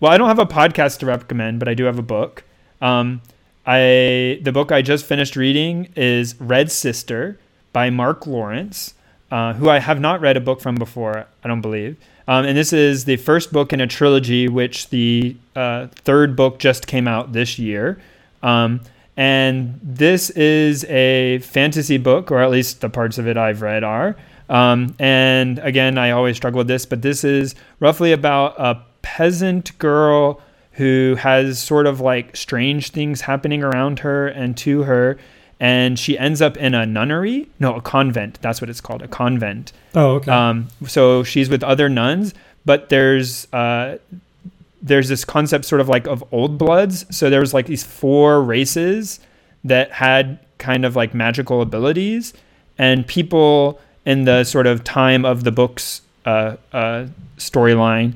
Well, I don't have a podcast to recommend, but I do have a book. Um, I the book I just finished reading is Red Sister by Mark Lawrence, uh, who I have not read a book from before. I don't believe. Um, and this is the first book in a trilogy, which the uh, third book just came out this year. Um, and this is a fantasy book, or at least the parts of it I've read are. Um, and again, I always struggle with this, but this is roughly about a peasant girl who has sort of like strange things happening around her and to her. And she ends up in a nunnery. No, a convent. That's what it's called, a convent.
Oh, okay.
Um, so she's with other nuns, but there's uh, there's this concept sort of like of old bloods. So there was like these four races that had kind of like magical abilities, and people in the sort of time of the book's uh, uh, storyline.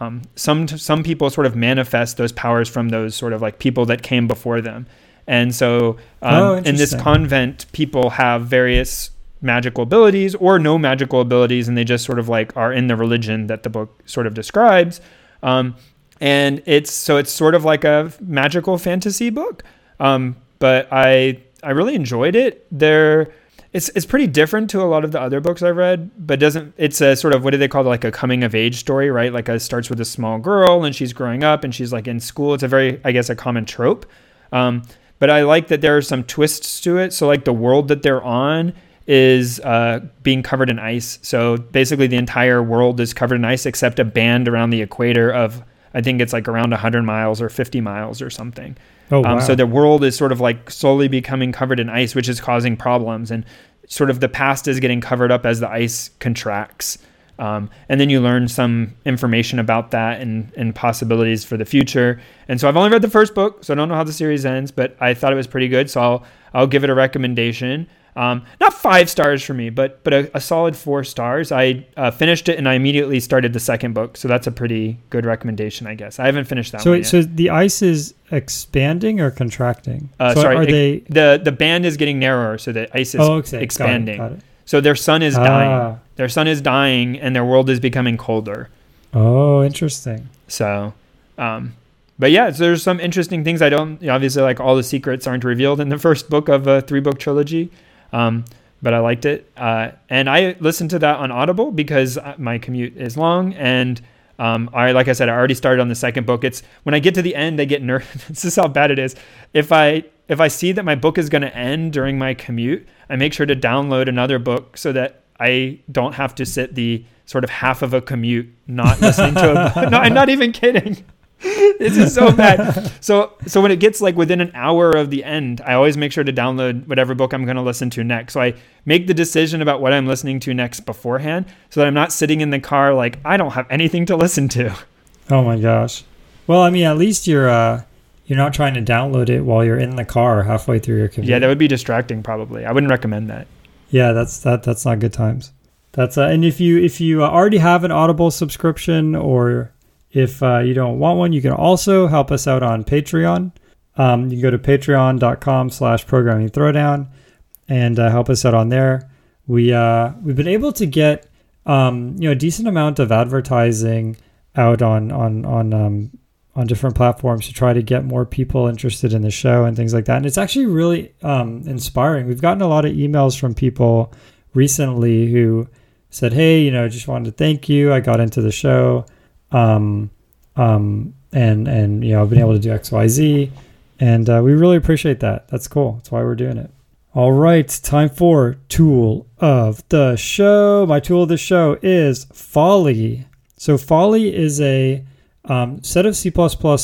Um, some some people sort of manifest those powers from those sort of like people that came before them, and so um, oh, in this convent, people have various magical abilities or no magical abilities, and they just sort of like are in the religion that the book sort of describes. Um, and it's so it's sort of like a magical fantasy book. Um, but I I really enjoyed it. There, it's it's pretty different to a lot of the other books I've read, but doesn't it's a sort of what do they call it like a coming of age story, right? Like it starts with a small girl and she's growing up and she's like in school. It's a very I guess a common trope. Um, but I like that there are some twists to it. So like the world that they're on is uh, being covered in ice. So basically, the entire world is covered in ice except a band around the equator of I think it's like around 100 miles or 50 miles or something.
Oh, wow.
Um, so the world is sort of like slowly becoming covered in ice, which is causing problems. And sort of the past is getting covered up as the ice contracts. Um, and then you learn some information about that and, and possibilities for the future. And so I've only read the first book, so I don't know how the series ends, but I thought it was pretty good. So I'll, I'll give it a recommendation. Um, not five stars for me, but but a, a solid four stars. I uh, finished it and I immediately started the second book, so that's a pretty good recommendation, I guess. I haven't finished that
so
yet.
so the ice is expanding or contracting?
Uh,
so
sorry,
are
it-
they?
the the band is getting narrower, so the ice is
Oh, okay. got it,
expanding.
got it.
So their sun is
Ah.
dying. Their sun is dying, and their world is becoming colder.
Oh, interesting.
So, um, but yeah, so there's some interesting things. I don't you know, obviously like all the secrets aren't revealed in the first book of a three book trilogy, um, but I liked it. Uh, and I listened to that on Audible because uh, my commute is long and. Um, I like I said, I already started on the second book. It's when I get to the end, I get nervous. this is how bad it is. If I if I see that my book is going to end during my commute, I make sure to download another book so that I don't have to sit the sort of half of a commute not listening to a book. No, I'm not even kidding. this is so bad. So so when it gets like within an hour of the end, I always make sure to download whatever book I'm going to listen to next. So I make the decision about what I'm listening to next beforehand so that I'm not sitting in the car like I don't have anything to listen to.
Oh my gosh. Well, I mean, at least you're uh, you're not trying to download it while you're in the car halfway through your commute.
Yeah, that would be distracting probably. I wouldn't recommend that.
Yeah, that's that. That's not good times. That's uh, and if you if you uh, already have an Audible subscription or if uh, you don't want one, you can also help us out on Patreon. Um, you can go to patreon.com slash programming throwdown and uh, help us out on there. We uh, we've been able to get um, you know a decent amount of advertising out on on on um, on different platforms to try to get more people interested in the show and things like that. And it's actually really um, inspiring. We've gotten a lot of emails from people recently who said, "Hey, you know, I just wanted to thank you. I got into the show, um, um, and and you know, I've been able to do X, Y, Z, and uh, we really appreciate that. That's cool. That's why we're doing it." All right, time for tool of the show. My tool of the show is Folly. So Folly is a um, set of C++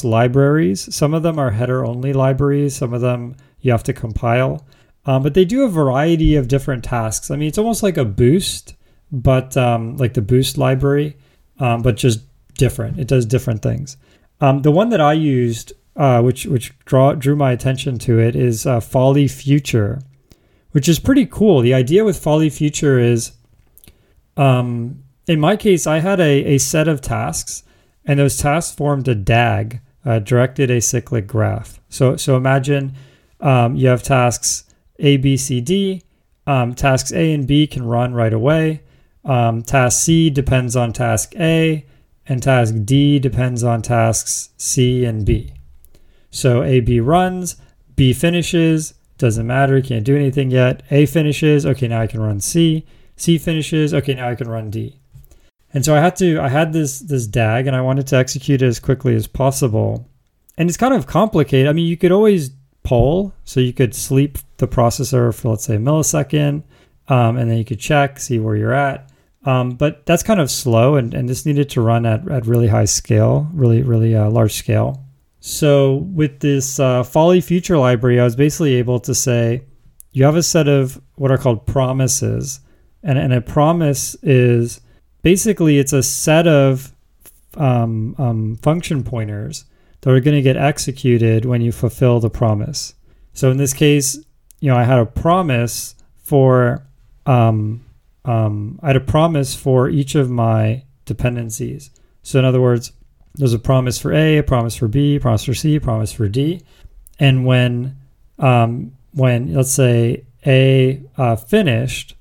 libraries. Some of them are header only libraries. Some of them you have to compile. Um, but they do a variety of different tasks. I mean, it's almost like a boost, but um, like the boost library, um, but just different. It does different things. Um, the one that I used, uh, which which draw, drew my attention to it, is uh, Folly Future, which is pretty cool. The idea with Folly Future is, um, in my case, I had a, a set of tasks, and those tasks formed a DAG, a directed acyclic graph. So so imagine um, you have tasks A, B, C, D. Um, tasks A and B can run right away. Um, task C depends on task A, and task D depends on tasks C and B. So A, B runs, B finishes, doesn't matter, can't do anything yet. A finishes, okay, now I can run C. C finishes, okay, now I can run D. And so I had to I had this this DAG and I wanted to execute it as quickly as possible. And it's kind of complicated. I mean, you could always poll, so you could sleep the processor for let's say a millisecond, um, and then you could check, see where you're at. Um, but that's kind of slow, and, and this needed to run at, at really high scale, really really uh, large scale. So with this uh, Folly Future library, I was basically able to say, you have a set of what are called promises, and, and a promise is basically it's a set of um, um, function pointers that are going to get executed when you fulfill the promise. So in this case, you know, I had a promise for um, um, I had a promise for each of my dependencies. So in other words, there's a promise for A, a promise for B, a promise for C, a promise for D, and when um, when let's say A uh, finished,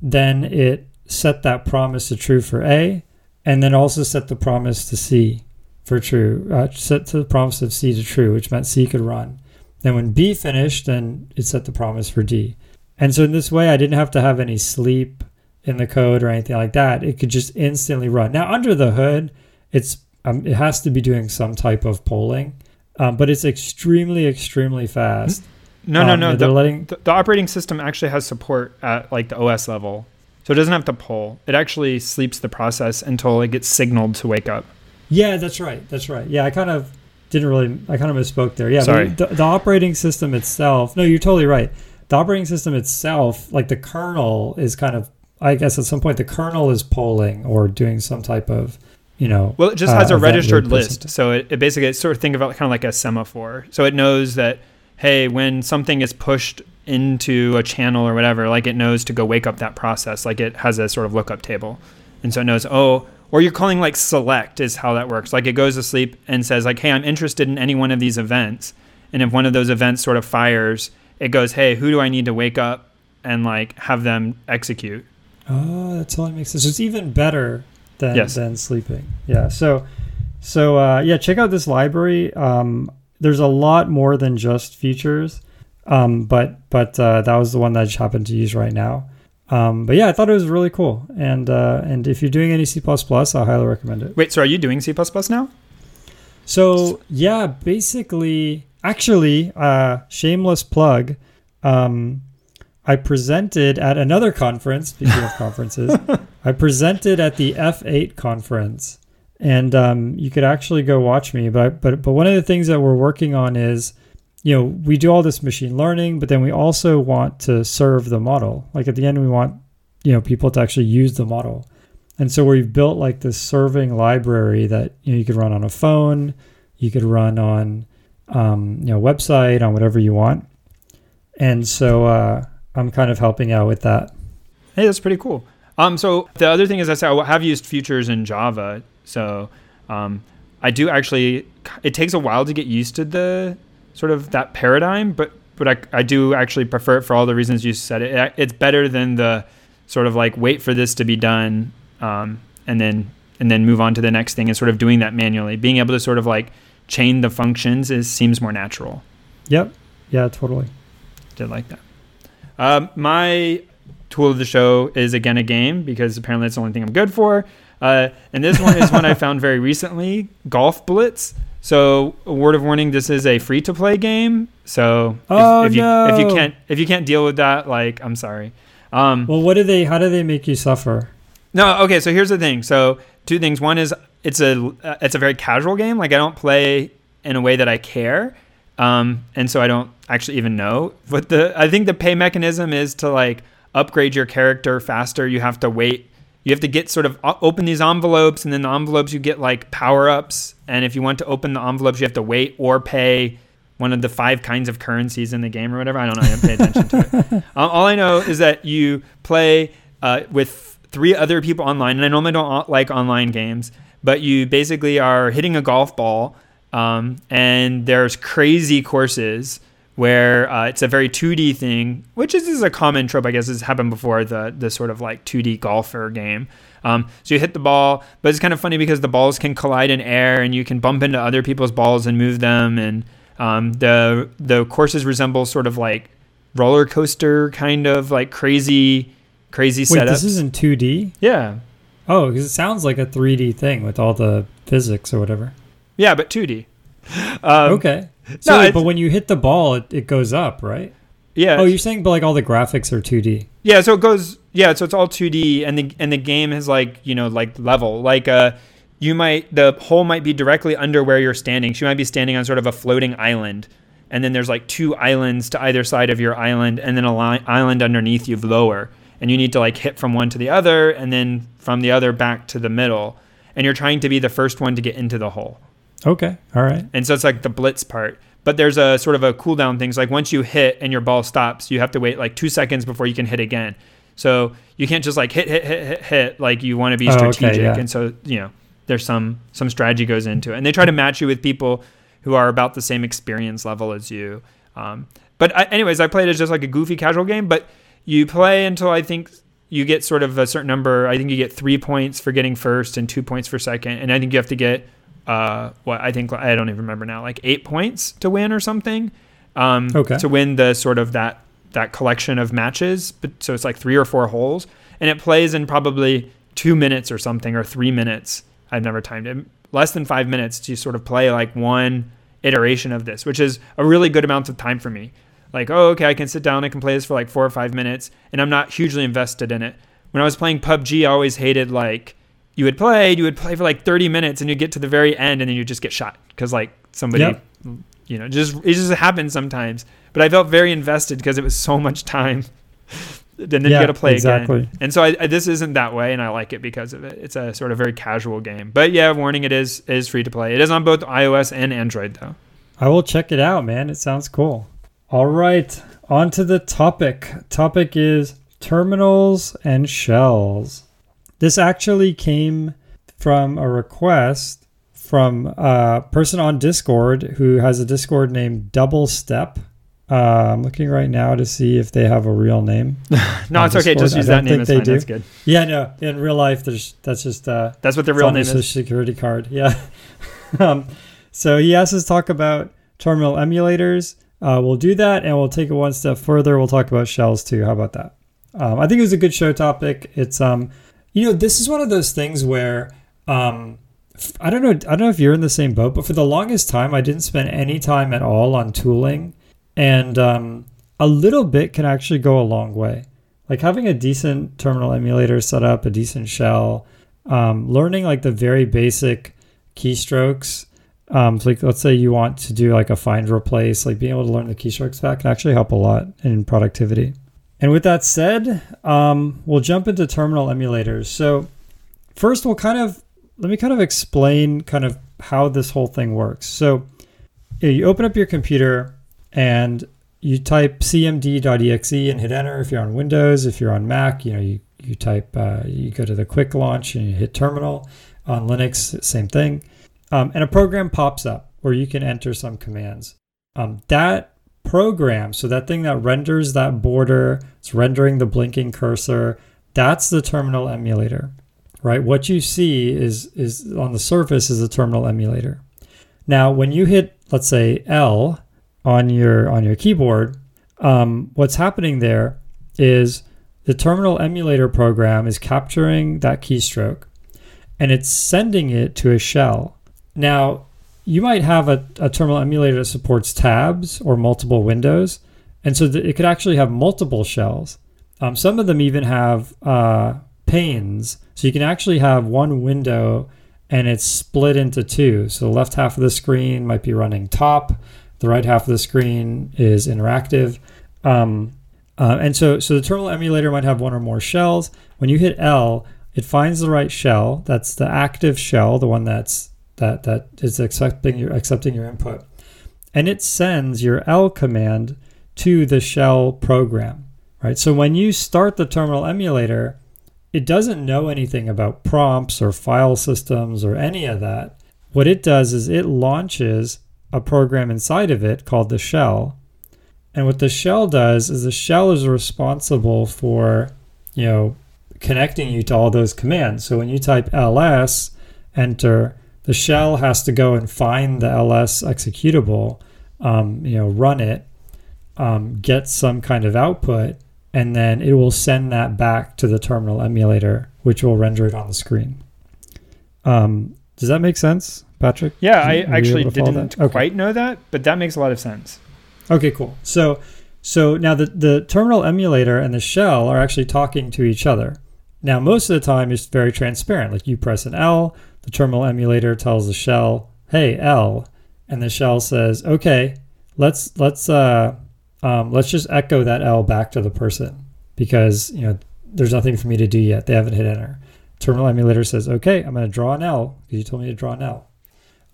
then it set that promise to true for A, and then also set the promise to C for true. Uh, set the promise of C to true, which meant C could run. Then when B finished, then it set the promise for D. And so in this way, I didn't have to have any sleep in the code or anything like that. It could just instantly run. Now under the hood, it's um, it has to be doing some type of polling, um, but it's extremely extremely fast.
No, no,
Um,
no.
they're
The,
letting
the, operating system actually has support at like the OS level, so it doesn't have to poll. It actually sleeps the process until it gets signaled to wake up.
Yeah, that's right. That's right. Yeah, I kind of didn't really. I kind of misspoke there. Yeah, but
Sorry.
The, the operating system itself. No, you're totally right. The operating system itself, like the kernel, is kind of. I guess at some point the kernel is polling or doing some type of, you know.
Well, it just
uh,
has a registered list. So it, it basically it's sort of think it kind of like a semaphore. So it knows that hey, when something is pushed into a channel or whatever, like it knows to go wake up that process. Like it has a sort of lookup table, and so it knows oh. Or you're calling like select is how that works. Like it goes to sleep and says like, hey, I'm interested in any one of these events, and if one of those events sort of fires, it goes, hey, who do I need to wake up and like have them execute?
Oh, that totally makes sense. It's even better than
Yes.
than sleeping. Yeah. So, so uh, yeah, check out this library. Um, there's a lot more than just futures, um, but but uh, that was the one that I just happened to use right now. Um, but yeah, I thought it was really cool. And uh, and if you're doing any C++, I highly recommend it.
Wait, so are you doing C now?
So yeah, basically, actually, uh, shameless plug. Um, I presented at another conference. Speaking of conferences, I presented at the F8 conference, and um, you could actually go watch me. But but but one of the things that we're working on is, you know, we do all this machine learning, but then we also want to serve the model. Like at the end, we want you know people to actually use the model. And so we've built like this serving library that you know you could run on a phone, you could run on um, you know website on whatever you want. And so uh, I'm kind of helping out with that.
Hey, that's pretty cool. Um, so the other thing is, I said I have used futures in Java, so um, I do actually. It takes a while to get used to the sort of that paradigm, but but I, I do actually prefer it for all the reasons you said it. It's better than the sort of like wait for this to be done um, and then and then move on to the next thing and sort of doing that manually. Being able to sort of like chain the functions is seems more natural.
Yep. Yeah, totally.
Did like that. Um, my tool of the show is again a game because apparently that's the only thing I'm good for. Uh, and this one is one I found very recently, Golf Blitz. So, a word of warning: this is a free-to-play game. So, if,
Oh,
if you if you can't if you can't deal with that, like, I'm sorry. Um,
Well, what do they? How do they make you suffer?
no, okay. So here's the thing. So two things. One is it's a uh, it's a very casual game. Like I don't play in a way that I care, um, and so I don't actually even know. But the I think the pay mechanism is to like upgrade your character faster. You have to wait. You have to get sort of open these envelopes, and then the envelopes you get like power ups. And if you want to open the envelopes, you have to wait or pay one of the five kinds of currencies in the game or whatever. I don't know. I didn't pay attention to it. Uh, all I know is that you play uh, with three other people online, and I normally don't like online games, but you basically are hitting a golf ball, um, and there's crazy courses where uh, it's a very 2D thing, which is, is a common trope, I guess, has happened before the the sort of like 2D golfer game. Um, so you hit the ball, but it's kind of funny because the balls can collide in air, and you can bump into other people's balls and move them, and um, the the courses resemble sort of like roller coaster kind of like crazy crazy
Wait,
setups.
this isn't 2D.
yeah,
Oh, because it sounds like a 3D thing with all the physics or whatever.
yeah, but 2D. Um,
okay. So,
no,
but when you hit the ball, it, it goes up, right?
Yeah.
Oh, you're saying, but like all the graphics are 2D.
Yeah, so it goes. Yeah, so it's all 2D, and the and the game is like you know like level. Like uh, you might the hole might be directly under where you're standing. So you might be standing on sort of a floating island, and then there's like two islands to either side of your island, and then a li- island underneath you lower, and you need to like hit from one to the other, and then from the other back to the middle, and you're trying to be the first one to get into the hole.
Okay. All right.
And so it's like the blitz part. But there's a sort of a cooldown thing. So like once you hit and your ball stops, you have to wait like two seconds before you can hit again. So you can't just like hit, hit, hit, hit, hit. Like you want to be strategic
Oh, okay, yeah.
And so, you know, there's some some strategy goes into it. And they try to match you with people who are about the same experience level as you. Um, but I, anyways, I played it as just like a goofy casual game. But you play until I think you get sort of a certain number. I think you get three points for getting first and two points for second. And I think you have to get uh, what I think I don't even remember now, like eight points to win or something. um,
Okay.
to win the sort of that that collection of matches. But so it's like three or four holes, and it plays in probably two minutes or something or three minutes. I've never timed it. Less than five minutes to sort of play like one iteration of this, which is a really good amount of time for me. Like, oh, okay, I can sit down, I can play this for like four or five minutes, and I'm not hugely invested in it. When I was playing PUBG, I always hated like you would play, you would play for like 30 minutes, and you get to the very end, and then you just get shot because like somebody,
Yep.
you know, just it just happens sometimes. But I felt very invested because it was so much time. then you got to play
exactly.
again. And so I, I, this isn't that way, and I like it because of it. It's a sort of very casual game. But yeah, warning, it is it is free to play. It is on both iOS and Android though.
I will check it out, man. It sounds cool. All right, on to the topic. Topic is terminals and shells. This actually came from a request from a person on Discord who has a Discord named Double Step. Uh, I'm looking right now to see if they have a real name.
No, it's okay.
Discord?
Just
I
use that name.
think they
fine.
do.
That's good.
Yeah, no, in real life, there's that's just uh,
That's what the
it's
real name
social
is.
security card. Yeah. um, so he asked us to talk about terminal emulators. Uh, we'll do that, and we'll take it one step further. We'll talk about shells too. How about that? Um, I think it was a good show topic. It's um, you know, this is one of those things where um, I don't know. I don't know if you're in the same boat, but for the longest time, I didn't spend any time at all on tooling, and um, a little bit can actually go a long way. Like having a decent terminal emulator set up, a decent shell, um, learning like the very basic keystrokes. Um, so like let's say you want to do like a find replace, like being able to learn the keystrokes back can actually help a lot in productivity. And with that said, um, we'll jump into terminal emulators. So first, we'll kind of let me kind of explain kind of how this whole thing works. So you open up your computer and you type cmd.exe and hit enter if you're on Windows. If you're on Mac, you know you you type uh, you go to the quick launch and you hit terminal. On Linux, same thing, um, and a program pops up where you can enter some commands. Um, that program, so that thing that renders that border, it's rendering the blinking cursor. That's the terminal emulator, right? What you see is is on the surface is a terminal emulator. Now, when you hit, let's say L on your on your keyboard, um, what's happening there is the terminal emulator program is capturing that keystroke and it's sending it to a shell. Now, you might have a, a terminal emulator that supports tabs or multiple windows, and so th- it could actually have multiple shells. Um, some of them even have uh, panes, so you can actually have one window and it's split into two. So the left half of the screen might be running top, the right half of the screen is interactive. Um, uh, and so, so the terminal emulator might have one or more shells. When you hit L, it finds the right shell. That's the active shell, the one that's that that is accepting your accepting your input, and it sends your L command to the shell program. Right. So when you start the terminal emulator, it doesn't know anything about prompts or file systems or any of that. What it does is it launches a program inside of it called the shell. And what the shell does is the shell is responsible for, you know, connecting you to all those commands. So when you type ls, enter, the shell has to go and find the ls executable, um, you know, run it, um, get some kind of output, and then it will send that back to the terminal emulator, which will render it on the screen. Um, does that make sense, Patrick?
Yeah, I actually
able to follow
didn't?
Okay.
quite know that, but that makes a lot of sense.
Okay, cool. So so now the, the terminal emulator and the shell are actually talking to each other. Now most of the time it's very transparent. Like you press an L, the terminal emulator tells the shell, "Hey L," and the shell says, "Okay, let's let's uh um, let's just echo that L back to the person because you know there's nothing for me to do yet. They haven't hit enter." Terminal emulator says, "Okay, I'm going to draw an L because you told me to draw an L."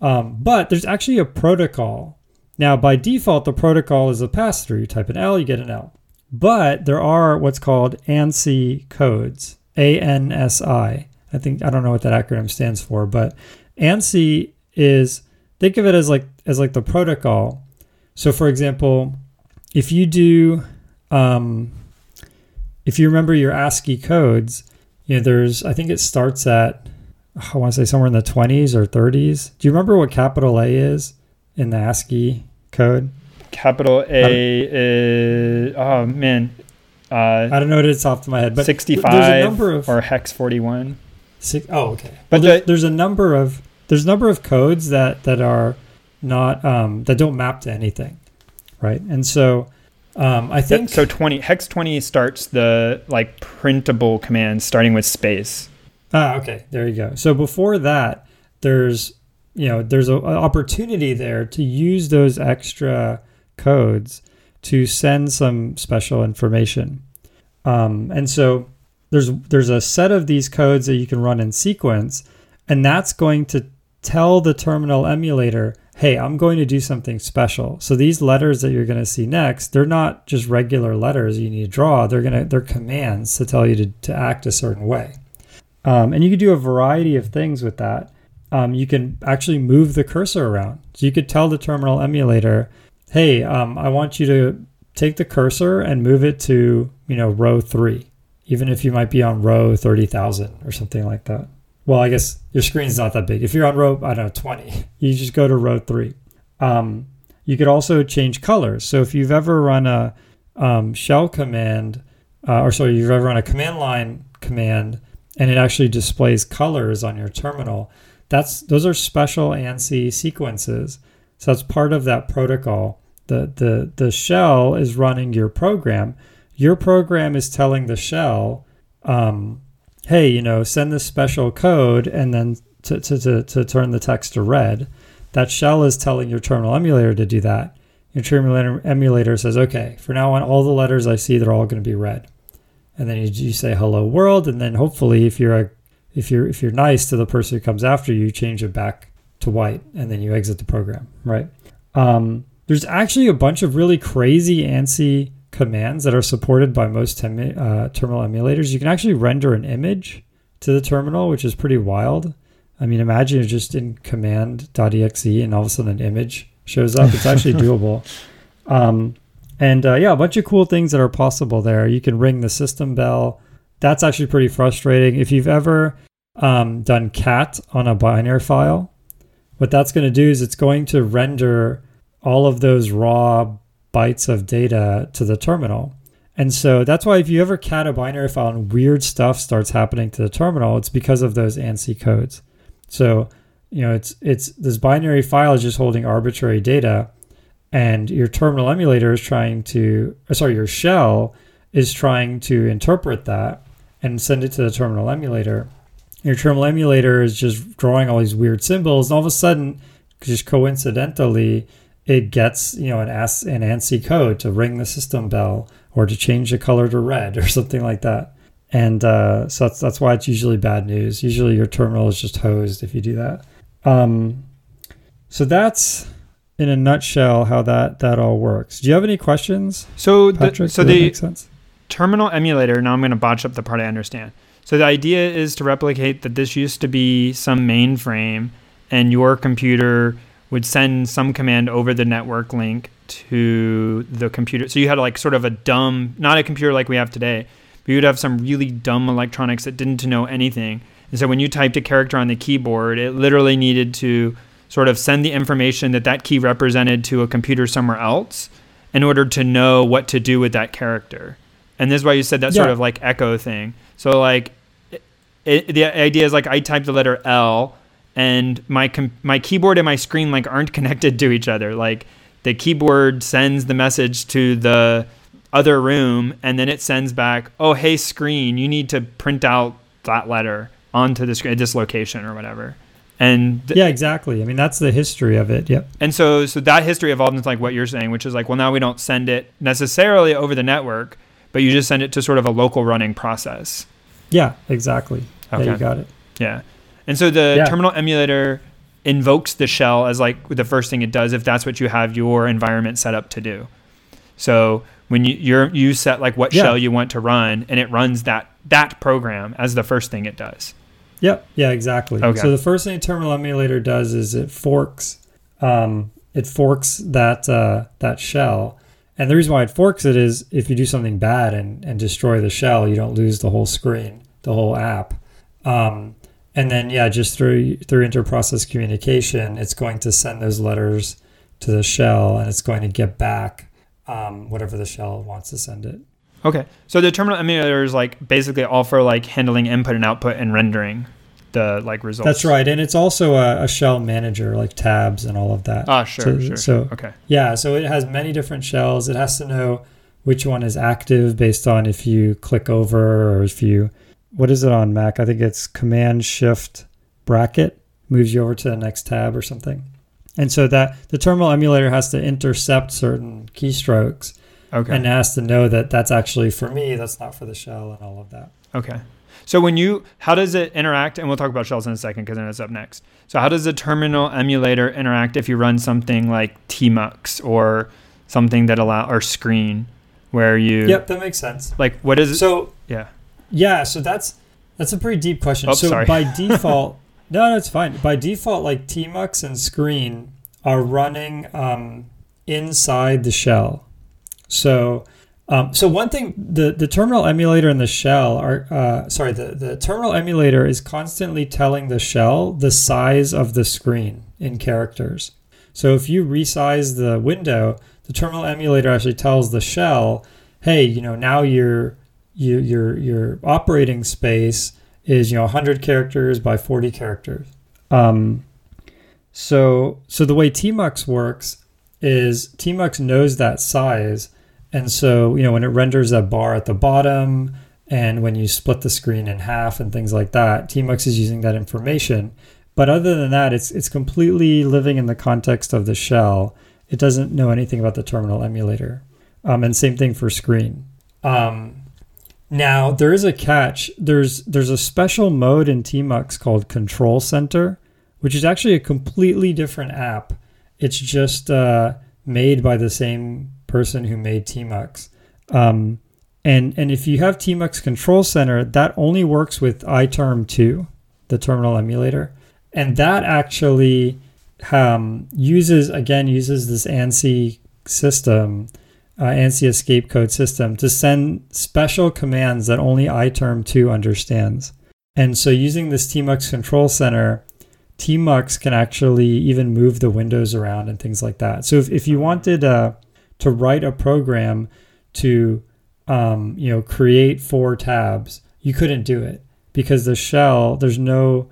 Um, but there's actually a protocol now, by default, the protocol is a pass through. You type an L, you get an L. But there are what's called ANSI codes, A N S I. Think I don't know what that acronym stands for, but ANSI is think of it as like as like the protocol. So, for example, if you do, um, if you remember your ASCII codes, you know, there's I think it starts at I want to say somewhere in the 20s or 30s. Do you remember what capital A is in the ASCII code?
Capital A is oh man, uh,
I don't know what it's off the my head, but
sixty-five
there's a number of
or hex forty-one.
Six, oh, okay.
But
But there,
the-
there's a number of there's a number of codes that that are not um, that don't map to anything, right? And so um, I think
so twenty hex twenty starts the like printable commands starting with space.
Ah, okay. There you go. So before that, there's you know there's a, a opportunity there to use those extra codes to send some special information, um, and so there's there's a set of these codes that you can run in sequence, and that's going to tell the terminal emulator, hey, I'm going to do something special. So these letters that you're going to see next, they're not just regular letters you need to draw. They're gonna they're commands to tell you to, to act a certain way. Um, and you can do a variety of things with that. Um, you can actually move the cursor around. So you could tell the terminal emulator, hey, um, I want you to take the cursor and move it to, you know, row three, even if you might be on row 30,000 or something like that. Well, I guess your screen's not that big. If you're on row, I don't know, 20, you just go to row three. Um, you could also change colors. So if you've ever run a um, shell command, uh, or sorry, you've ever run a command line command, and it actually displays colors on your terminal. That's those are special ANSI sequences. So that's part of that protocol. The the the shell is running your program. Your program is telling the shell, um, hey, you know, send this special code and then to, to, to, to turn the text to red. That shell is telling your terminal emulator to do that. Your terminal emulator says, okay, for now on, all the letters I see, they're all going to be red and then you, you say hello world and then hopefully if you're a if you're if you're nice to the person who comes after you you change it back to white and then you exit the program right um, there's actually a bunch of really crazy ANSI commands that are supported by most tem- uh, terminal emulators you can actually render an image to the terminal which is pretty wild i mean imagine you're just in command.exe and all of a sudden an image shows up it's actually doable um, and uh, yeah, a bunch of cool things that are possible there. You can ring the system bell. That's actually pretty frustrating. If you've ever um, done cat on a binary file, what that's going to do is it's going to render all of those raw bytes of data to the terminal. And so that's why if you ever cat a binary file and weird stuff starts happening to the terminal, it's because of those ANSI codes. So, you know, it's it's this binary file is just holding arbitrary data and your terminal emulator is trying to sorry your shell is trying to interpret that and send it to the terminal emulator your terminal emulator is just drawing all these weird symbols and all of a sudden just coincidentally it gets you know an AS, an ANSI code to ring the system bell or to change the color to red or something like that and uh, so that's that's why it's usually bad news usually your terminal is just hosed if you do that um, so that's in a nutshell how that that all works. Do you have any questions,
So the, so the
sense?
terminal emulator. Now I'm going to botch up the part I understand. So the idea is to replicate that this used to be some mainframe, and your computer would send some command over the network link to the computer. So you had like sort of a dumb, not a computer like we have today, but you'd have some really dumb electronics that didn't know anything. And so when you typed a character on the keyboard, it literally needed to sort of send the information that that key represented to a computer somewhere else in order to know what to do with that character. And this is why you said that sort of like echo thing. So like it, it, the idea is like I type the letter L and my com- my keyboard and my screen like aren't connected to each other. Like the keyboard sends the message to the other room and then it sends back, "Oh, hey screen, you need to print out that letter onto the screen at this location or whatever." And th-
Yeah, exactly. I mean, that's the history of it. Yep.
and so, so that history evolved into like what you're saying, which is like, well, now we don't send it necessarily over the network, but you just send it to sort of a local running process.
Yeah, exactly.
Okay.
Yeah, you got it.
Yeah. And so the
Yeah.
terminal emulator invokes the shell as like the first thing it does if that's what you have your environment set up to do. So when you you're, you set like what
Yeah.
shell you want to run, and it runs that that program as the first thing it does.
Yep. Yeah, exactly.
Okay.
So the first thing a terminal emulator does is it forks, um, it forks that uh, that shell. And the reason why it forks it is if you do something bad and, and destroy the shell, you don't lose the whole screen, the whole app. Um, and then yeah, just through through interprocess communication, it's going to send those letters to the shell, and it's going to get back um, whatever the shell wants to send it.
Okay, so the terminal emulator is like basically all for like handling input and output and rendering the like results.
That's right, and it's also a, a shell manager like tabs and all of that.
Ah, sure,
So-
sure.
so-
okay,
Yeah, so it has many different shells. It has to know which one is active based on if you click over or if you what is it on Mac? I think it's Command Shift bracket moves you over to the next tab or something. And so that the terminal emulator has to intercept certain keystrokes
okay,
and has to know that that's actually for me, that's not for the shell and all of that.
okay. So when you, how does it interact? And we'll talk about shells in a second because then it's up next. So how does the terminal emulator interact if you run something like tmux or something that allow or screen where you
Yep, that makes sense.
like what is it?
So
yeah.
Yeah, so that's that's a pretty deep question.
Oh,
so
sorry.
by default, no, no, it's fine. By default, like Tmux and Screen are running um, inside the shell. So, um, so one thing, the the terminal emulator and the shell are, uh, sorry, the the terminal emulator is constantly telling the shell the size of the screen in characters. So if you resize the window, the terminal emulator actually tells the shell, hey, you know, now your you, your your operating space is you know 100 characters by 40 characters. Um, so so the way Tmux works is Tmux knows that size, and so you know when it renders that bar at the bottom, and when you split the screen in half and things like that, Tmux is using that information. But other than that, it's it's completely living in the context of the shell. It doesn't know anything about the terminal emulator. Um, and same thing for screen. Um, now there is a catch. There's there's a special mode in Tmux called Control Center, which is actually a completely different app. It's just uh, made by the same person who made Tmux. Um, and and if you have Tmux Control Center, that only works with iTerm 2, the terminal emulator, and that actually um, uses again uses this ANSI system uh, ANSI escape code system to send special commands that only iTerm 2 understands. And so using this Tmux control center, Tmux can actually even move the windows around and things like that. So if, if you wanted uh, to write a program to um, you know create four tabs, you couldn't do it because the shell there's no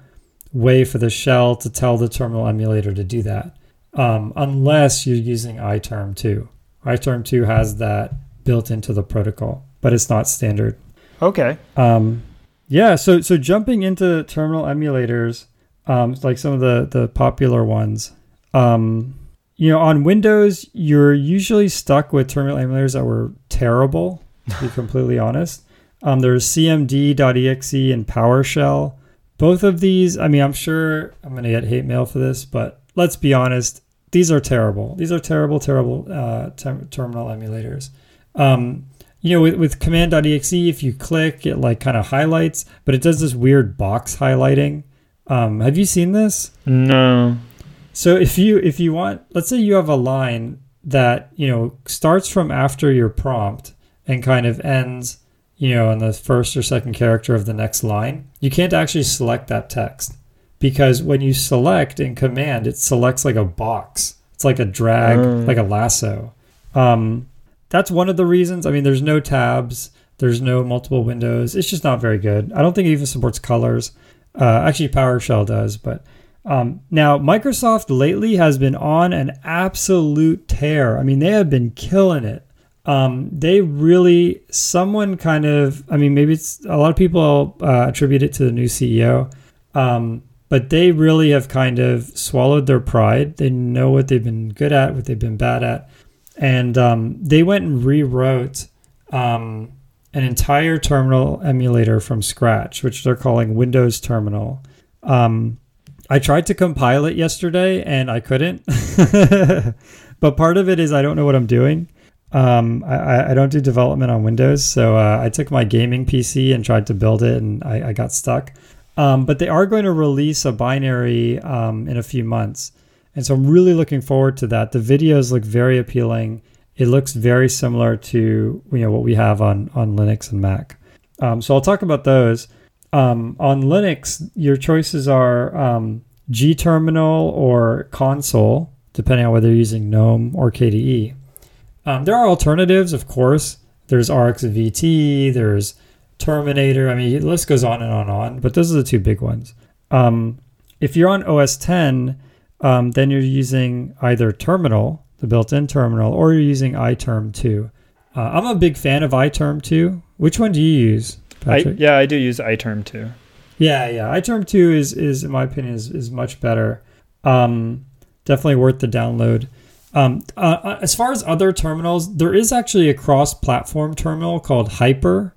way for the shell to tell the terminal emulator to do that um, unless you're using iTerm 2 iTerm 2 has that built into the protocol, but it's not standard.
Okay.
Um, yeah, so so jumping into terminal emulators, um, like some of the the popular ones, um, you know, on Windows, you're usually stuck with terminal emulators that were terrible. To be completely honest, um, there's CMD.exe and PowerShell. Both of these, I mean, I'm sure I'm gonna get hate mail for this, but let's be honest, these are terrible. These are terrible, terrible uh, ter- terminal emulators. Um, you know, with, with command.exe, if you click, it like kind of highlights, but it does this weird box highlighting. Um, have you seen this?
No.
So if you if you want, let's say you have a line that you know starts from after your prompt and kind of ends, you know, on the first or second character of the next line, you can't actually select that text because when you select in command, it selects like a box. It's like a drag,
Mm.
like a lasso. Um, that's one of the reasons. I mean, there's no tabs, there's no multiple windows. It's just not very good. I don't think it even supports colors. Uh, actually, PowerShell does, but um, now Microsoft lately has been on an absolute tear. I mean, they have been killing it. Um, they really, someone kind of, I mean, maybe it's a lot of people uh, attribute it to the new CEO, um, but they really have kind of swallowed their pride. They know what they've been good at, what they've been bad at, and um, they went and rewrote um, an entire terminal emulator from scratch, which they're calling Windows Terminal. Um, I tried to compile it yesterday and I couldn't. but part of it is I don't know what I'm doing. Um, I, I don't do development on Windows, so uh, I took my gaming PC and tried to build it, and I, I got stuck. Um, but they are going to release a binary um, in a few months, and so I'm really looking forward to that. The videos look very appealing. It looks very similar to you know what we have on on Linux and Mac. Um, so I'll talk about those. Um, on Linux, your choices are um, G terminal or Konsole, depending on whether you're using GNOME or KDE. Um, there are alternatives, of course. There's RxVT, there's Terminator. I mean, the list goes on and on and on, but those are the two big ones. Um, if you're on OS X, um, then you're using either Terminal, the built-in terminal, or you're using iTerm 2. Uh, I'm a big fan of iTerm 2. Which one do you use,
I, yeah, I do use iTerm 2.
Yeah, yeah. iTerm 2 is, is in my opinion, is, is much better. Um, definitely worth the download. Um, uh, uh as far as other terminals, there is actually a cross-platform terminal called Hyper.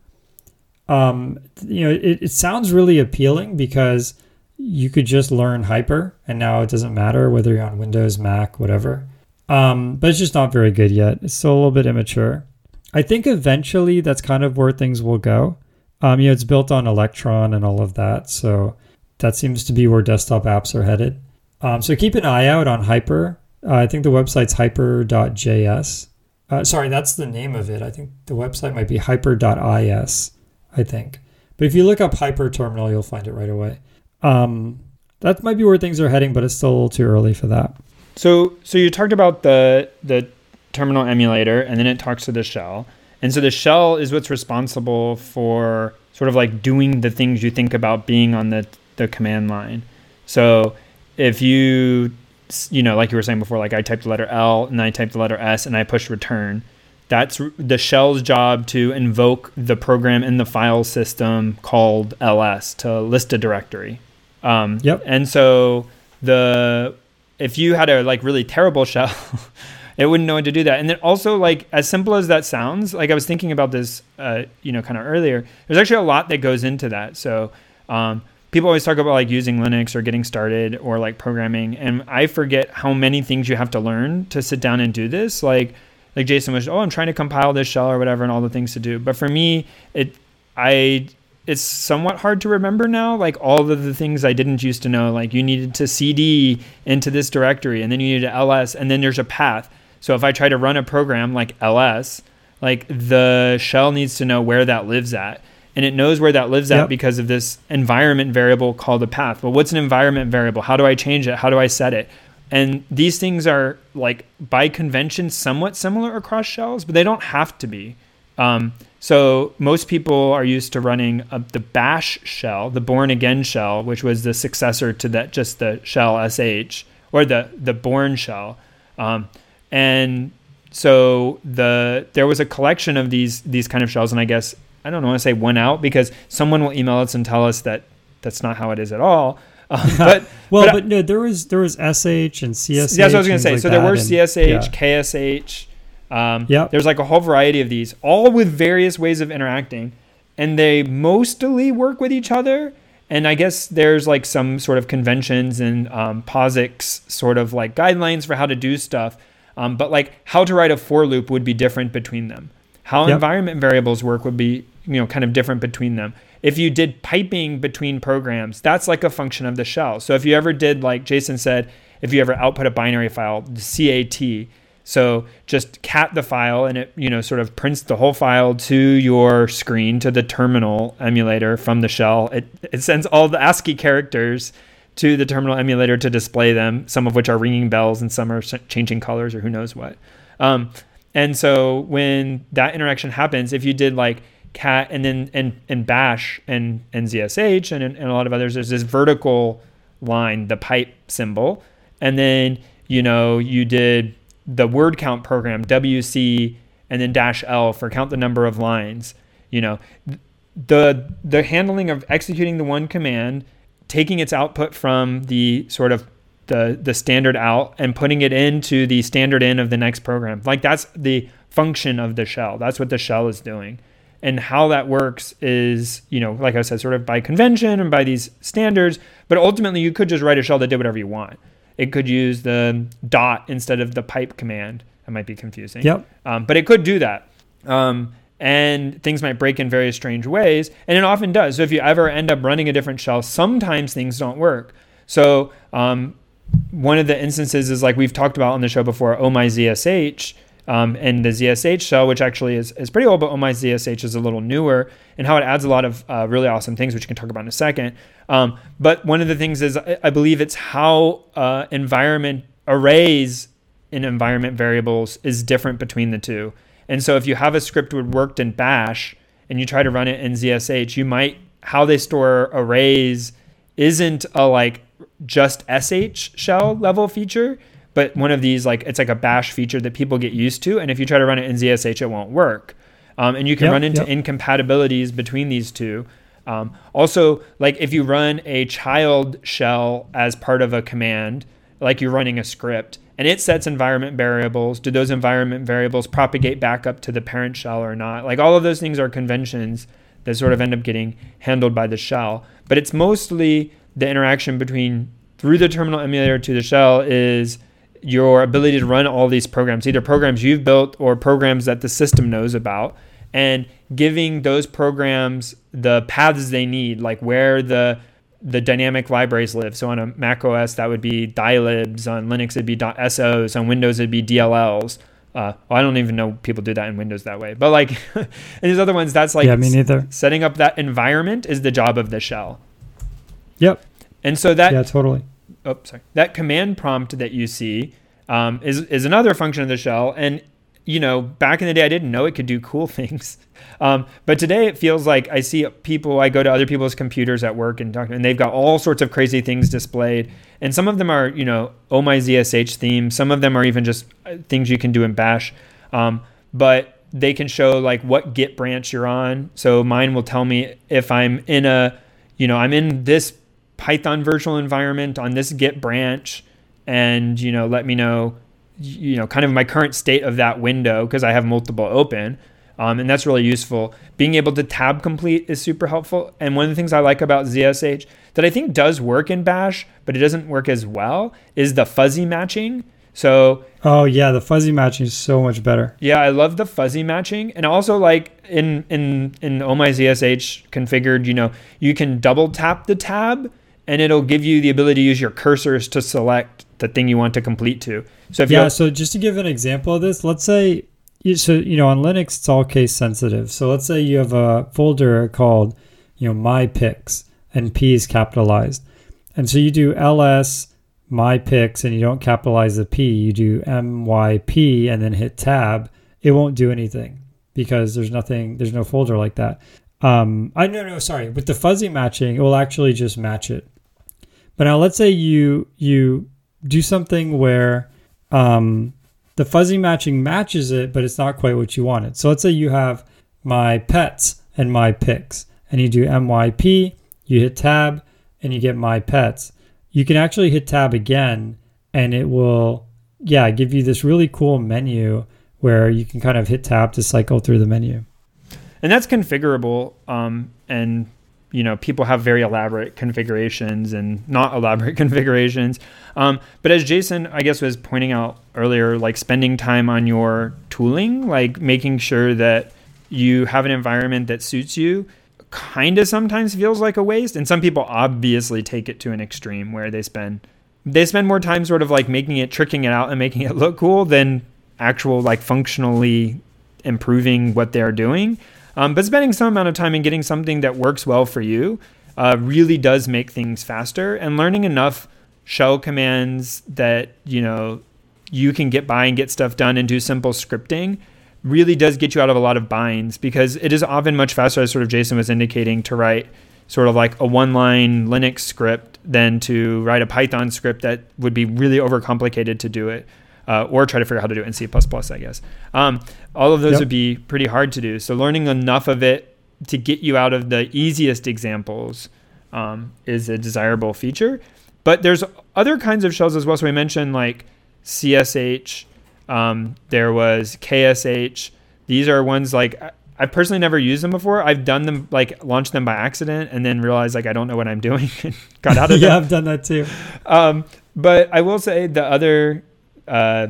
Um, you know, it, it sounds really appealing because you could just learn Hyper, and now it doesn't matter whether you're on Windows, Mac, whatever. Um, but it's just not very good yet. It's still a little bit immature. I think eventually that's kind of where things will go. Um, you know, it's built on Electron and all of that, so that seems to be where desktop apps are headed. Um, so keep an eye out on Hyper. Uh, I think the website's hyper.js. Uh, sorry, that's the name of it. I think the website might be hyper.is, I think. But if you look up Hyper Terminal, you'll find it right away. Um, that might be where things are heading, but it's still a little too early for that.
So, so you talked about the the terminal emulator, and then it talks to the shell, and so the shell is what's responsible for sort of like doing the things you think about being on the the command line. So, if you you know, like you were saying before, like I typed the letter L and I typed the letter S and I push return. That's the shell's job to invoke the program in the file system called ls to list a directory. Um,
yep.
And so the if you had a like really terrible shell, it wouldn't know how to do that. And then also like as simple as that sounds, like I was thinking about this, uh, you know, kind of earlier. There's actually a lot that goes into that. So um, people always talk about like using Linux or getting started or like programming, and I forget how many things you have to learn to sit down and do this. Like like Jason was, oh, I'm trying to compile this shell or whatever, and all the things to do. But for me, it I it's somewhat hard to remember now like all of the things i didn't used to know. Like you needed to cd into this directory and then you needed to ls and then there's a path. So if i try to run a program like ls like the shell needs to know where that lives at. And it knows where that lives yep. at because of this environment variable called a path. Well what's an environment variable? How do i change it? How do i set it and these things are like by convention somewhat similar across shells, but they don't have to be. Um, so most people are used to running a, the bash shell, the Bourne again shell, which was the successor to that just the shell sh or the the bourne shell. Um, and so the there was a collection of these these kind of shells, and I guess I don't want to say one out because someone will email us and tell us that that's not how it is at all.
Um, but well, but, but, no, there was there was SH and CSH.
That's what I was going to say. Like so there were CSH, yeah. KSH. Um, yeah, there's like a whole variety of these, all with various ways of interacting, and they mostly work with each other. And I guess there's like some sort of conventions and um, POSIX sort of like guidelines for how to do stuff. Um, but like how to write a for loop would be different between them. How yep. environment variables work would be you know kind of different between them if you did piping between programs, that's like a function of the shell. So if you ever did, like Jason said, if you ever output a binary file, the CAT, so just cat the file and it, you know, sort of prints the whole file to your screen to the terminal emulator from the shell. It, it sends all the ASCII characters to the terminal emulator to display them, some of which are ringing bells and some are changing colors or who knows what. Um, and so when that interaction happens, if you did like cat and then and and bash and and zsh and, and a lot of others. There's this vertical line the pipe symbol. And then you know you did the word count program wc and then dash l for count the number of lines you know. The the handling of executing the one command taking its output from the sort of the the standard out and putting it into the standard in of the next program. Like that's the function of the shell. That's what the shell is doing and how that works is, you know, like I said, sort of by convention and by these standards. But ultimately, you could just write a shell that did whatever you want. It could use the dot instead of the pipe command. That might be confusing.
Yep.
Um, but it could do that. Um, and things might break in very strange ways. And it often does. So if you ever end up running a different shell, sometimes things don't work. So um, one of the instances is like we've talked about on the show before, oh my ZSH um, and the ZSH shell, which actually is, is pretty old, but OhmyZSH ZSH is a little newer, and how it adds a lot of uh, really awesome things, which we can talk about in a second. Um, but one of the things is I believe it's how uh, environment arrays in environment variables is different between the two. And so if you have a script that worked in bash and you try to run it in ZSH, you might how they store arrays isn't a like just sh shell level feature, but one of these like it's like a bash feature that people get used to. And if you try to run it in ZSH, it won't work. Um, and you can yep, run into yep. incompatibilities between these two. Um, also, like if you run a child shell as part of a command, like you're running a script, and it sets environment variables, do those environment variables propagate back up to the parent shell or not? Like all of those things are conventions that sort of end up getting handled by the shell. But it's mostly the interaction between through the terminal emulator to the shell is your ability to run all these programs, either programs you've built or programs that the system knows about, and giving those programs the paths they need, like where the the dynamic libraries live. So on a Mac OS, that would be dylibs. On Linux, it'd be .sos. On Windows, it'd be DLLs. Uh, well, I don't even know people do that in Windows that way. But like, and these other ones, that's like
yeah, me neither.
setting up that environment is the job of the shell.
Yep.
And so that
yeah, totally
oh, sorry, that command prompt that you see um, is is another function of the shell. And you know, back in the day, I didn't know it could do cool things. Um, but today, it feels like I see people. I go to other people's computers at work and talk, and they've got all sorts of crazy things displayed. And some of them are, you know, oh my ZSH theme. Some of them are even just uh, things you can do in Bash. Um, but they can show like what Git branch you're on. So mine will tell me if I'm in a, you know, I'm in this Python virtual environment on this Git branch and, you know, let me know, you know, kind of my current state of that window because I have multiple open. Um, and that's really useful. Being able to tab complete is super helpful. And one of the things I like about ZSH that I think does work in Bash, but it doesn't work as well, is the fuzzy matching. So
Oh yeah, the fuzzy matching is so much better.
Yeah, I love the fuzzy matching. And also like in in in Oh My ZSH configured, you know, you can double tap the tab and it'll give you the ability to use your cursors to select the thing you want to complete to.
So if yeah, so just to give an example of this, let's say so you know on Linux it's all case sensitive. So let's say you have a folder called you know my picks and P is capitalized, and so you do ls my picks and you don't capitalize the P, you do myp and then hit tab. It won't do anything because there's nothing, there's no folder like that. Um, I no no sorry. With the fuzzy matching, it will actually just match it. But now let's say you you do something where um, the fuzzy matching matches it, but it's not quite what you wanted. So let's say you have my pets and my picks, and you do MYP, you hit tab, and you get my pets. You can actually hit tab again, and it will, yeah, give you this really cool menu where you can kind of hit tab to cycle through the menu.
And that's configurable. Um, and you know people have very elaborate configurations and not elaborate configurations. Um, but as jason i guess was pointing out earlier like spending time on your tooling like making sure that you have an environment that suits you kind of sometimes feels like a waste. And some people obviously take it to an extreme where they spend they spend more time sort of like making it tricking it out and making it look cool than actual like functionally improving what they're doing um, but spending some amount of time in getting something that works well for you uh, really does make things faster. And learning enough shell commands that you know you can get by and get stuff done and do simple scripting really does get you out of a lot of binds because it is often much faster, as sort of Jason was indicating, to write sort of like a one line Linux script than to write a Python script that would be really overcomplicated to do it uh, or try to figure out how to do it in C++, I guess. Um, all of those yep. would be pretty hard to do. So learning enough of it to get you out of the easiest examples um, is a desirable feature. But there's other kinds of shells as well. So we mentioned like CSH. Um, there was KSH. These are ones like I've personally never used them before. I've done them like launched them by accident and then realized like I don't know what I'm doing and got out of
yeah, I've done that too.
Um, but I will say the other uh,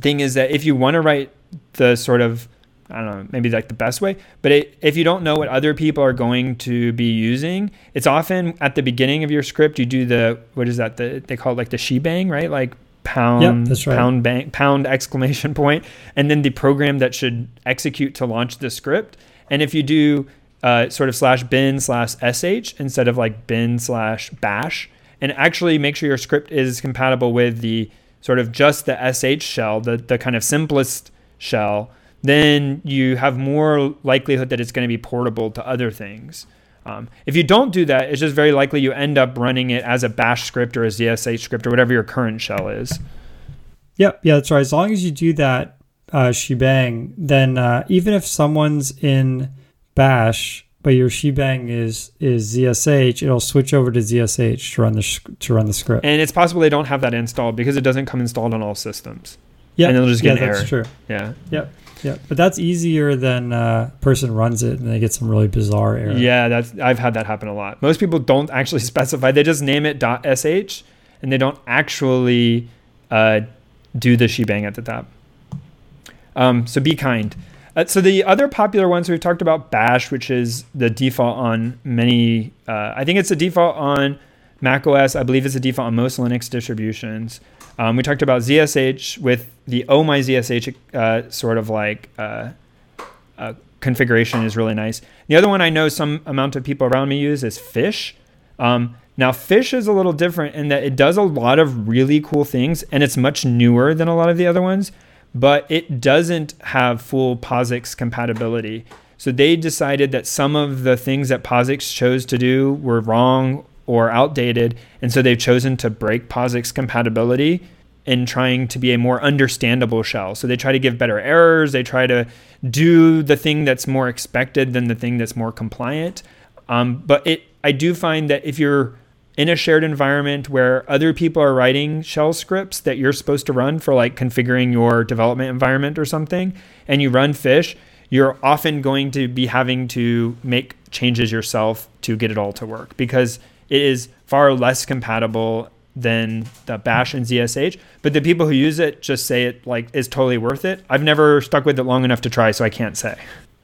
thing is that if you want to write the sort of I don't know, maybe like the best way. But it, if you don't know what other people are going to be using, it's often at the beginning of your script you do the what is that? The they call it like the shebang, right? Like pound
yep, right.
pound bang pound exclamation point, and then the program that should execute to launch the script. And if you do uh, sort of slash bin slash sh instead of like bin slash bash, and actually make sure your script is compatible with the sort of just the sh shell, the the kind of simplest shell, then you have more likelihood that it's going to be portable to other things. Um, if you don't do that, it's just very likely you end up running it as a bash script or a ZSH script or whatever your current shell is.
Yep, yeah, that's right. As long as you do that uh, shebang, then uh, even if someone's in bash but your shebang is is ZSH, it'll switch over to ZSH to run the sh- to run the script.
And it's possible they don't have that installed because it doesn't come installed on all systems.
Yeah,
and it'll just get
yeah, that's
error.
true.
Yeah,
Yep, yep. But that's easier than uh, person runs it and they get some really bizarre error.
yeah. That's I've had that happen a lot. Most people don't actually specify; they just name it .sh, and they don't actually uh, do the shebang at the top. Um, so be kind. Uh, so the other popular ones we've talked about Bash, which is the default on many. Uh, I think it's a default on Mac OS. I believe it's a default on most Linux distributions. Um, we talked about ZSH with the Oh My ZSH uh, sort of like uh, uh, configuration is really nice. The other one I know some amount of people around me use is Fish. Um, now Fish is a little different in that it does a lot of really cool things, and it's much newer than a lot of the other ones but it doesn't have full POSIX compatibility. So they decided that some of the things that POSIX chose to do were wrong or outdated, and so they've chosen to break POSIX compatibility in trying to be a more understandable shell. So they try to give better errors, they try to do the thing that's more expected than the thing that's more compliant. Um, but it, I do find that if you're in a shared environment where other people are writing shell scripts that you're supposed to run for like configuring your development environment or something and you run fish you're often going to be having to make changes yourself to get it all to work because it is far less compatible than the bash and zsh but the people who use it just say it like is totally worth it. I've never stuck with it long enough to try so i can't say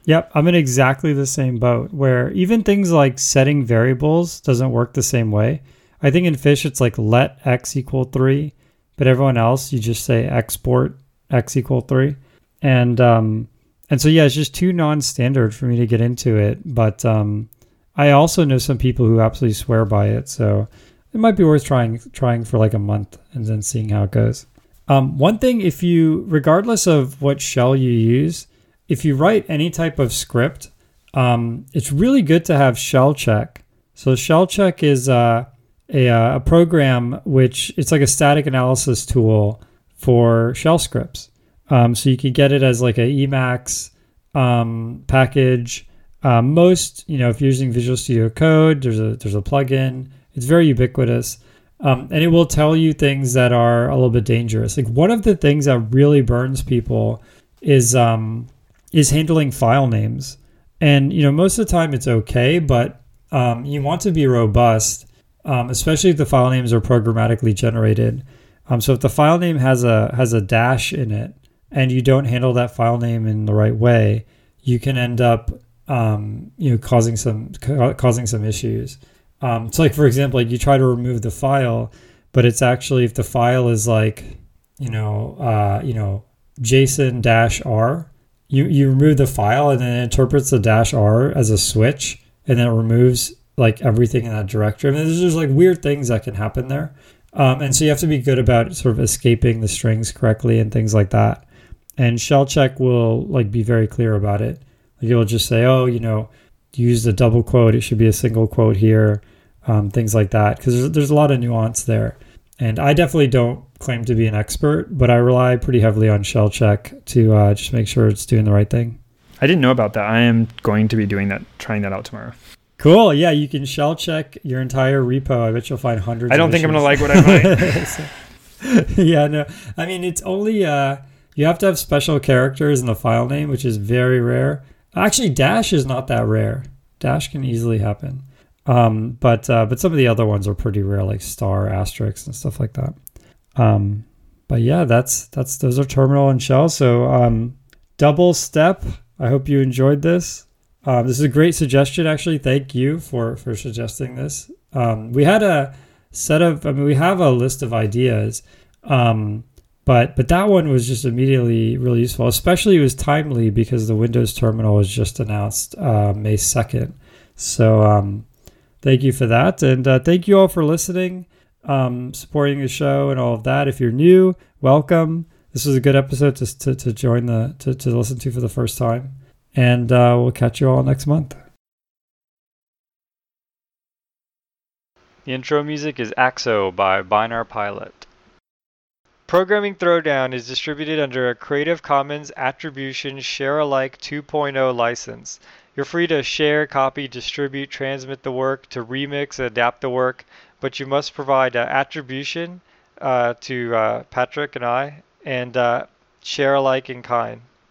Yep, I'm in exactly the same boat where even things like setting variables doesn't work the same way. I think in Fish it's like let x equal three, but everyone else you just say export x equal three, and um, and so yeah, it's just too non-standard for me to get into it. But um, I also know some people who absolutely swear by it, so it might be worth trying trying for like a month and then seeing how it goes. Um, one thing, if you regardless of what shell you use if you write any type of script, um, it's really good to have shell check. So shell check is uh, a, a program which it's like a static analysis tool for shell scripts. Um, so you can get it as like a Emacs um, package. Uh, most, you know, if you're using Visual Studio Code, there's a there's a plugin. It's very ubiquitous, um, and it will tell you things that are a little bit dangerous. Like one of the things that really burns people is um, is handling file names. And you know, most of the time it's okay, but um, you want to be robust, um, especially if the file names are programmatically generated. Um, so if the file name has a has a dash in it, and you don't handle that file name in the right way, you can end up um, you know causing some ca- causing some issues. Um, so like for example, like you try to remove the file, but it's actually if the file is like you know uh, you know JSON dash R, you you remove the file and then it interprets the dash R as a switch, and then it removes like everything in that directory. I mean, there's just like weird things that can happen there, um, and so you have to be good about sort of escaping the strings correctly and things like that. And shell check will like be very clear about it. Like it'll just say, oh, you know, use the double quote. It should be a single quote here, um, things like that, because there's, there's a lot of nuance there. And I definitely don't claim to be an expert, but I rely pretty heavily on shell check to uh, just make sure it's doing the right thing.
i didn't know about that i am going to be doing that trying that out tomorrow
Cool. Yeah, you can shell check your entire repo. I bet you'll find hundreds.
i don't think i'm going to like what i find
yeah, no. I mean, it's only uh, you have to have special characters in the file name, which is very rare. Actually, dash is not that rare. Dash can easily happen. Um, but uh, but some of the other ones are pretty rare, like star, asterisk, and stuff like that. Um, but yeah, that's that's those are terminal and shell. So um, double step. I hope you enjoyed this. Um, this is a great suggestion, actually. Thank you for for suggesting this. Um, we had a set of. I mean, we have a list of ideas, um, but but that one was just immediately really useful. Especially it was timely because the Windows terminal was just announced uh, May second. So um, thank you for that, and uh, thank you all for listening.
Um, supporting the show and all of that. If you're new, welcome. This is a good episode to, to, to join the to, to listen to for the first time. And uh, we'll catch you all next month.
The intro music is AXO by Binärpilot. Programming Throwdown is distributed under a Creative Commons Attribution Share Alike 2.0 license. You're free to share, copy, distribute, transmit the work, to remix, adapt the work, but you must provide uh, attribution uh, to uh, Patrick and I and share alike in kind.